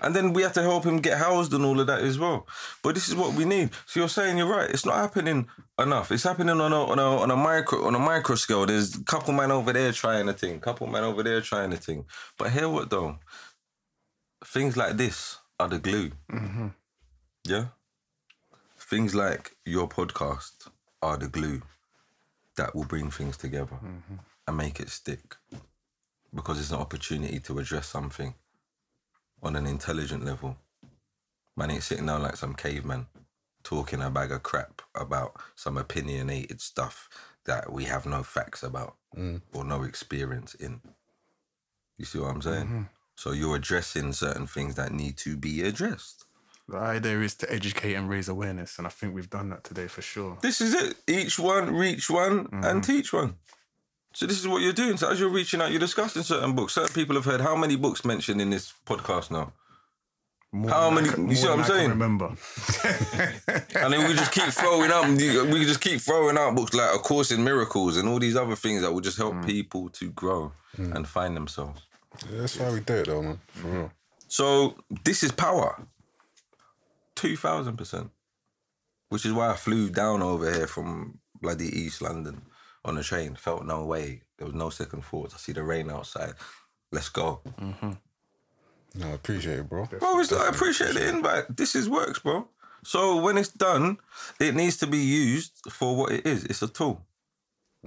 And then we have to help him get housed and all of that as well. But this is what we need. So you're saying you're right. It's not happening enough. It's happening on a on a on a micro on a micro scale. There's a couple man over there trying a thing, couple man over there trying a thing. But hear what though? Things like this are the glue. Mm-hmm. Yeah. Things like your podcast are the glue that will bring things together mm-hmm. and make it stick. Because it's an opportunity to address something on an intelligent level. Man ain't sitting down like some caveman talking a bag of crap about some opinionated stuff that we have no facts about mm. or no experience in. You see what I'm saying? Mm-hmm. So you're addressing certain things that need to be addressed. The idea is to educate and raise awareness, and I think we've done that today for sure. This is it. Each one, reach one, and mm-hmm. teach one. So this is what you're doing. So as you're reaching out, you're discussing certain books. Certain people have heard how many books mentioned in this podcast now, More How many- can- you see what I'm than I can saying? Remember, and then we just keep throwing out. We just keep throwing out books like A Course in Miracles and all these other things that will just help mm. people to grow mm. and find themselves. Yeah, that's why we do it though, man. For real. So this is power. Two thousand percent. Which is why I flew down over here from bloody East London on a train. Felt no way. There was no second thoughts. I see the rain outside. Let's go. Mm-hmm. No, I appreciate it, bro. Bro, it's, I appreciate the invite. This is works, bro. So when it's done, it needs to be used for what it is. It's a tool.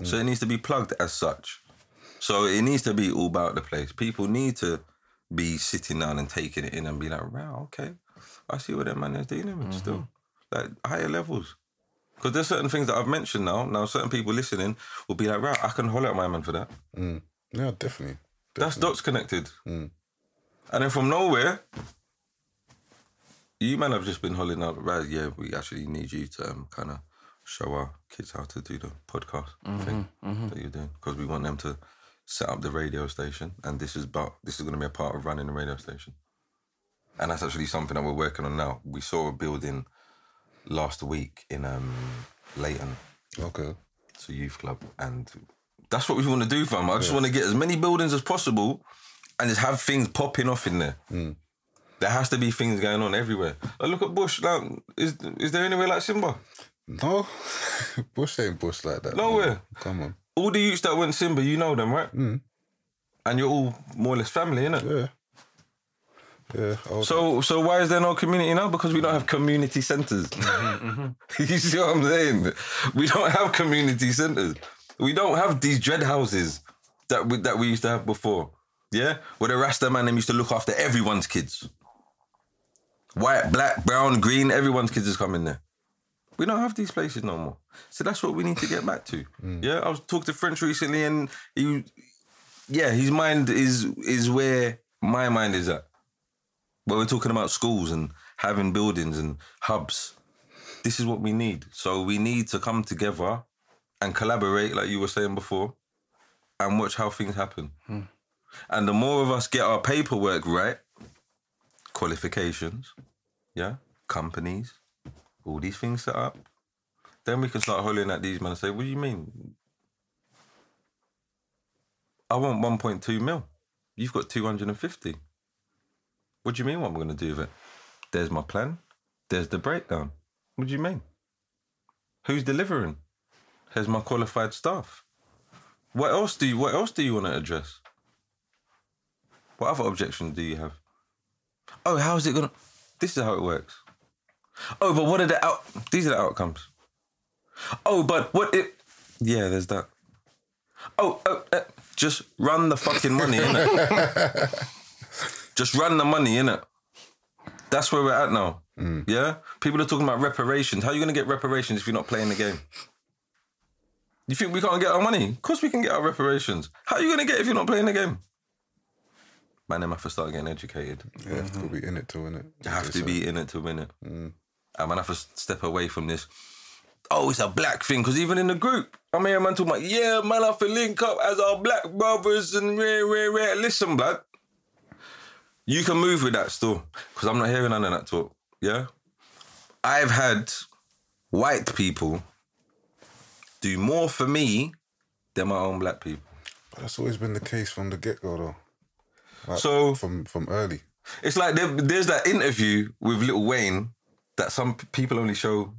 So it mm. needs to be plugged as such. So it needs to be all about the place. People need to be sitting down and taking it in and be like, wow, okay. I see what that man is dealing with still. Like higher levels. Because there's certain things that I've mentioned now. Now certain people listening will be like, right, I can holler at my man for that. Mm. Yeah, definitely. That's dots connected. And then from nowhere, you man have just been holding up, right? Yeah, we actually need you to um, kind of show our kids how to do the podcast thing that you're doing because we want them to set up the radio station, and this is about this is going to be a part of running the radio station, and that's actually something that we're working on now. We saw a building last week in um, Leyton, Okay. it's a youth club, and that's what we want to do, fam. I just want to get as many buildings as possible, and just have things popping off in there. There has to be things going on everywhere. Like, look at Bush. Like, is is there anywhere like Simba? No, Bush ain't Bush like that. Nowhere. man. Come on. All the youths that went Simba, you know them, right? And you're all more or less family, innit? Yeah. Yeah. I'll- So, so why is there no community now? Because we don't have community centers. Mm-hmm, mm-hmm. you see what I'm saying? We don't have community centers. We don't have these dread houses that we, that we used to have before. Yeah, where the Rasta man them used to look after everyone's kids. White, black, brown, green, everyone's kids is coming there. We don't have these places no more. So that's what we need to get back to. Mm. Yeah, I was talking to French recently, and he, yeah, his mind is is where my mind is at. But we're talking about schools and having buildings and hubs. This is what we need. So we need to come together and collaborate, like you were saying before, and watch how things happen. Hmm. And the more of us get our paperwork right, qualifications, yeah, companies, all these things set up, then we can start hollering at these men and say, "What do you mean? I want 1.2 mil. You've got 250. What do you mean? What I'm going to do with it? There's my plan. There's the breakdown. What do you mean? Who's delivering? Here's my qualified staff. What else do you? What else do you want to address? What other objection do you have? Oh, how is it gonna? This is how it works. Oh, but what are the out? These are the outcomes. Oh, but what it? Yeah, there's that. Oh, oh uh, just run the fucking money, innit? just run the money, innit? That's where we're at now. Mm. Yeah? People are talking about reparations. How are you going to get reparations if you're not playing the game? You think we can't get our money? Of course we can get our reparations. How are you going to get it if you're not playing the game? Man, them have to start getting educated. You have to be in it to win it. You have to be in it to win it. Mm. And man have to step away from this. Oh, it's a black thing. Because even in the group, I mean, a man talking about, yeah, man, I have to link up as our black brothers and rare, rare, rare. Listen, blood. You can move with that still. Because I'm not hearing none of that talk. Yeah? I've had white people do more for me than my own black people. But that's always been the case from the get go, though. Like, So- from from early. It's like there, there's that interview with Lil Wayne that some people only show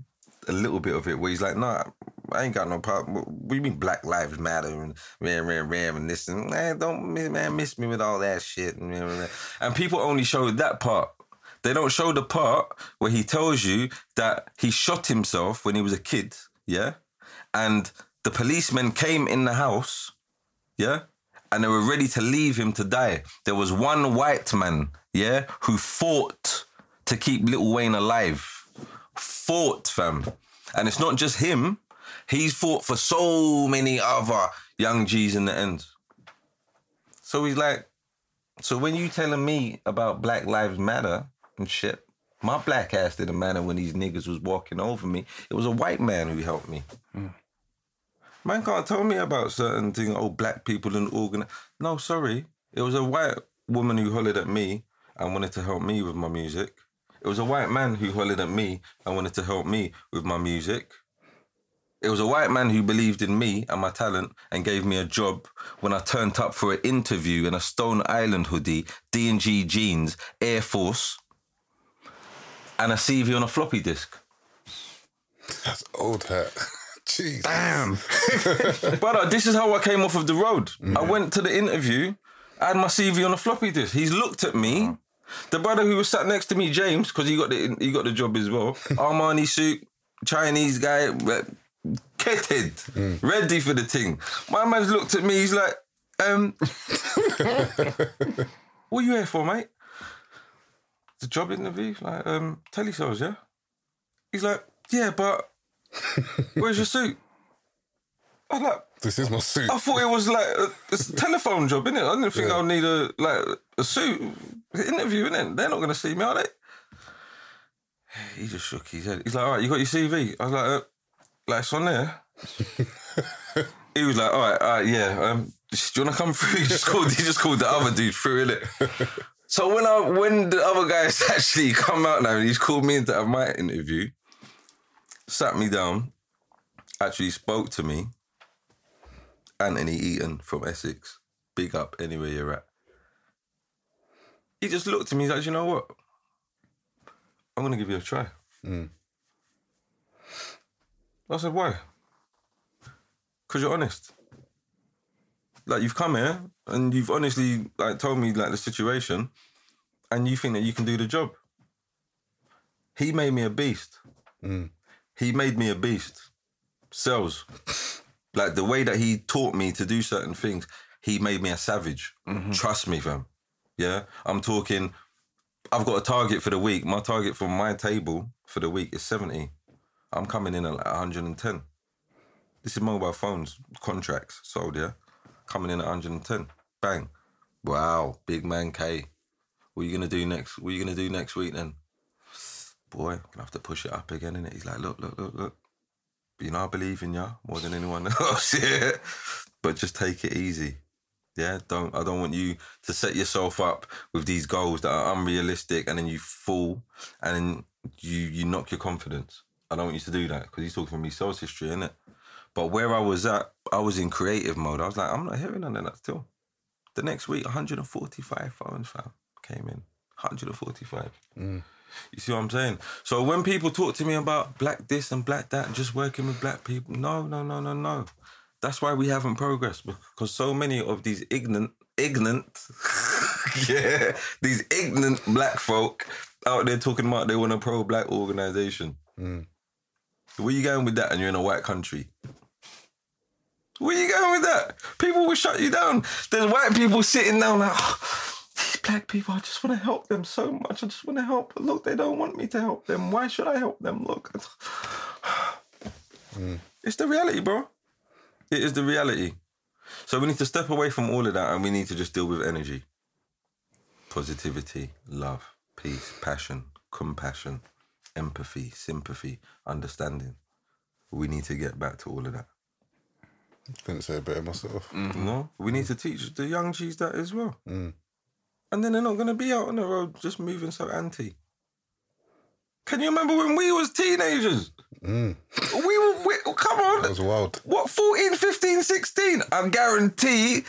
a little bit of it, where he's like, "Nah, I ain't got no problem. You mean Black Lives Matter and ram, ram, ram, and this and man, don't miss- man miss me with all that shit." And, rah, rah, rah." and people only show that part. They don't show the part where he tells you that he shot himself when he was a kid, yeah, and the policemen came in the house yeah, and they were ready to leave him to die. There was one white man, yeah, who fought to keep Lil Wayne alive. Fought, fam. And it's not just him, he's fought for so many other young G's in the end. So he's like, So when you telling me about Black Lives Matter and shit, my black ass didn't matter when these niggas was walking over me. It was a white man who helped me. Hmm. Man can't tell me about certain things. Oh, black people and organ. No, sorry. It was a white woman who hollered at me and wanted to help me with my music. It was a white man who hollered at me and wanted to help me with my music. It was a white man who believed in me and my talent and gave me a job when I turned up for an interview in a Stone Island hoodie, D&G jeans, Air Force, and a CV on a floppy disk. That's old hat. Jeez. Damn. Brother, uh, this is how I came off of the road. I mm. went to the interview, I had my CV on a floppy disk. He's looked at me. Mm. The brother who was sat next to me, James, because he got the he got the job as well. Armani suit, Chinese guy, kitted, ready for the thing. My man's looked at me. He's like, um, what you here for, mate? The job interview, like, um, telesales, yeah. He's like, yeah, but where's your suit? I'm like, This is my suit. I thought it was like a, it's a telephone job, innit? I didn't think I'd need a like a suit interview, innit? They're not gonna see me, are they? He just shook his head. He's like, all right, you got your CV? I was like, uh, like it's on there. he was like, all right, all right, yeah. Um, do you wanna come through? He just called. He just called the other dude through, innit? So when I when the other guys actually come out now, and he's called me in to have my interview, sat me down, actually spoke to me. Anthony Eaton from Essex. Big up anywhere you're at. He just looked at me, he's like, you know what? I'm gonna give you a try. Hmm. I said, why? Because you're honest. Like you've come here and you've honestly like told me like the situation and you think that you can do the job. He made me a beast. Hmm. He made me a beast. Sales. Like the way that he taught me to do certain things, he made me a savage. Mm-hmm. Trust me, fam. Yeah. I'm talking, I've got a target for the week. My target for my table for the week is 70. I'm coming in at like 110. This is mobile phones contracts sold, yeah? Coming in at 110. Bang. Wow, big man K. What are you gonna do next? What are you gonna do next week then? Boy, I'm gonna have to push it up again, innit? He's like, look, look, look, look. You know, I believe in you more than anyone else, yeah. But just take it easy. Yeah, don't I don't want you to set yourself up with these goals that are unrealistic and then you fall and then you you knock your confidence. I don't want you to do that because he's talking from me sales history, isn't it? But where I was at, I was in creative mode. I was like, I'm not hearing none of that still. The next week, 145 phones fam came in. 145. Mm. You see what I'm saying? So when people talk to me about black this and black that and just working with black people, no, no, no, no, no. That's why we haven't progressed because so many of these ignorant, ignorant, yeah, these ignorant black folk out there talking about they want a pro-black organization. Mm. Where are you going with that? And you're in a white country. Where are you going with that? People will shut you down. There's white people sitting down like, "Oh, these black people, I just want to help them so much. I just want to help. But look, they don't want me to help them. Why should I help them? Look. Mm. It's the reality, bro. It is the reality. So we need to step away from all of that and we need to just deal with energy. Positivity, love, peace, passion, compassion, empathy, sympathy, understanding. We need to get back to all of that. Couldn't say it better myself. Mm-hmm. No, we need to teach the young G's that as well. Mm. And then they're not going to be out on the road just moving so anti. Can you remember when we was teenagers? Mm. We were, we, come on. That was wild. What, 14, 15, 16? I guarantee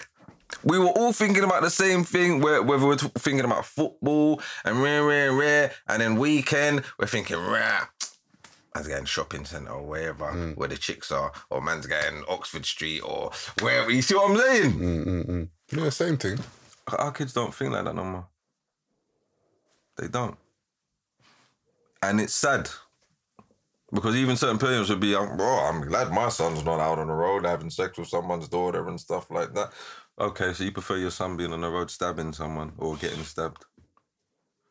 we were all thinking about the same thing, whether we're thinking about football and rare, rare, rare, and then weekend, we're thinking, rah, man's going shopping centre or wherever, mm. where the chicks are, or man's going Oxford Street or wherever. You see what I'm saying? Mm, yeah, same thing. Our kids don't think like that no more. They don't. And it's sad. Because even certain parents would be, like, bro, I'm glad my son's not out on the road having sex with someone's daughter and stuff like that. Okay, so you prefer your son being on the road stabbing someone or getting stabbed?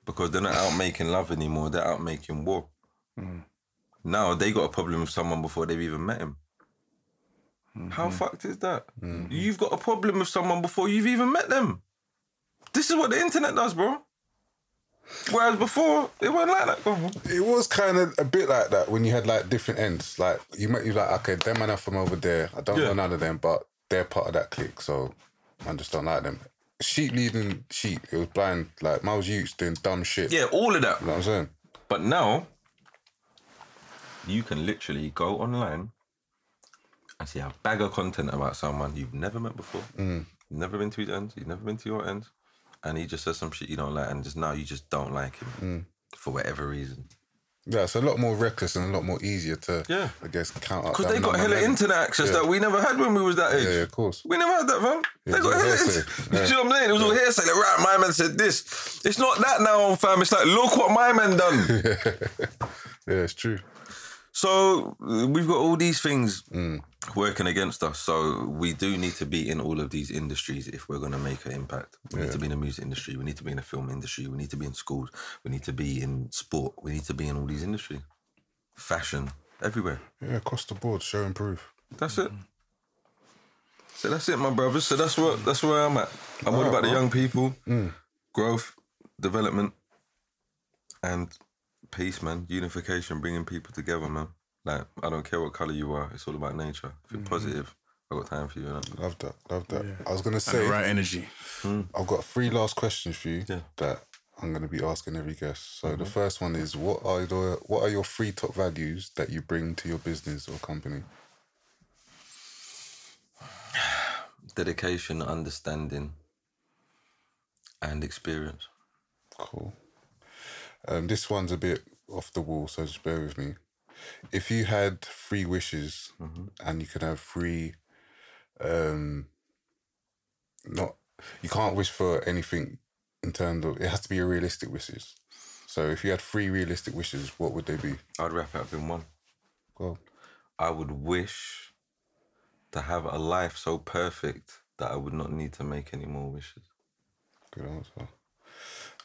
Because they're not out making love anymore, they're out making war. Mm. Now they got a problem with someone before they've even met him. How mm-hmm. fucked is that? Mm-hmm. You've got a problem with someone before you've even met them. This is what the internet does, bro. Whereas before, it wasn't like that. It was kind of a bit like that when you had like different ends. Like you might you like, okay, them man are from over there. I don't Yeah. know none of them, but they're part of that clique, so I just don't like them. Sheep leading sheep. It was blind. Like Miles Utes doing dumb shit. Yeah, all of that. You know what I'm saying? But now, you can literally go online and see a bag of content about someone you've never met before. Mm. You've never been to his ends. You've never been to your ends. And he just says some shit you don't like, and just now you just don't like him Mm. for whatever reason. Yeah, it's a lot more reckless and a lot more easier to, Yeah. I guess, count up. Because they got hella internet access Yeah. that we never had when we was that age. Yeah, yeah, of course. We never had that, fam. Yeah, they got hella internet. Yeah. You see what I'm saying? It was all hearsay. Like, right, my man said this. It's not that now, fam. It's like, look what my man done. Yeah, it's true. So we've got all these things Mm. Working against us. So we do need to be in all of these industries if we're going to make an impact. We need to be in the music industry. We need to be in the film industry. We need to be in schools. We need to be in sport. We need to be in all these industries. Fashion, everywhere. Yeah, across the board, show and prove. That's it. So that's it, my brothers. So that's what that's where I'm at. I'm all about the young people, mm. growth, development, and peace, man. Unification, bringing people together, man. Like I don't care what color you are. It's all about nature. If you're mm-hmm. positive, I got time for you. innit? Love that. Love that. I was gonna And say, the right energy. Hmm. I've got three last questions for you Yeah. that I'm going to be asking every guest. So the mm-hmm. first one is what are the what are your three top values that you bring to your business or company? Dedication, understanding, and experience. Cool. Um, this one's a bit off the wall, so just bear with me. If you had three wishes and you could have three, um, not you can't wish for anything in terms of it has to be a realistic wishes. So if you had three realistic wishes, what would they be? I'd wrap it up in one. Go. I would wish to have a life so perfect that I would not need to make any more wishes. Good answer.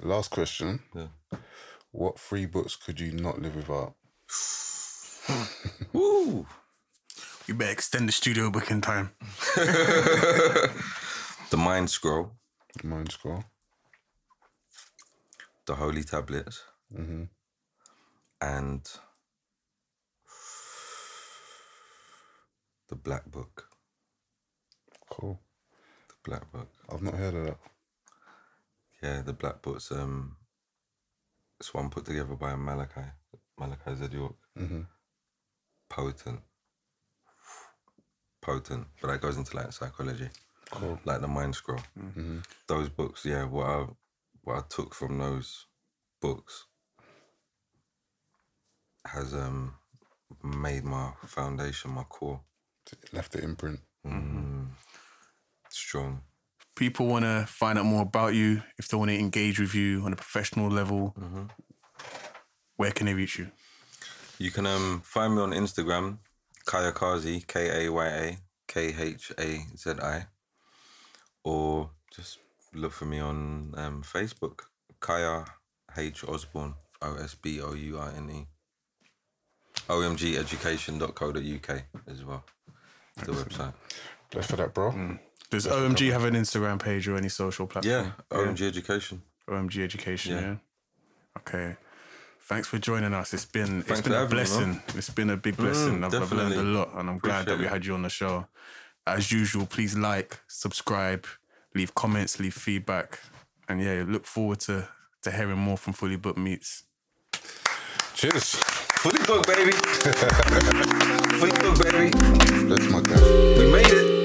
Last question. Yeah. What three books could you not live without? Woo! You better extend the studio booking time. The Mind Scroll, The Mind Scroll. the Holy Tablets, Mm-hmm. and the Black Book. Cool. The Black Book. I've not heard of that. Yeah, the Black Book's um, it's one put together by Malachi, Malachi Z York. Mm-hmm. Potent, potent, but that goes into like psychology, Cool. like the Mind Scroll. Mm-hmm. Those books, yeah. What I what I took from those books has um made my foundation, my core Left the imprint. mm, strong. People want to find out more about you. If they want to engage with you on a professional level, where can they reach you? You can um find me on Instagram, Kayakhazi, K A Y A K H A Z I, or just look for me on um, Facebook, Kaya H Osborne, O S B O U I N E. OMGeducation.co.uk as well. The website. Bless for that, bro. Mm. Does OMG have an Instagram page or any social platform? Yeah, OMG Education. OMG Education. Yeah. Yeah. Okay. Thanks for joining us. It's been it's Thanks been a having me, blessing. it's been a big blessing. Mm, I've, I've learned a lot, and I'm glad that we had you on the show. As usual, please like, subscribe, leave comments, leave feedback, and yeah, look forward to to hearing more from Fully Booked Meets. Cheers. Fully booked, baby. Fully booked, baby. Bless my guy. We made it.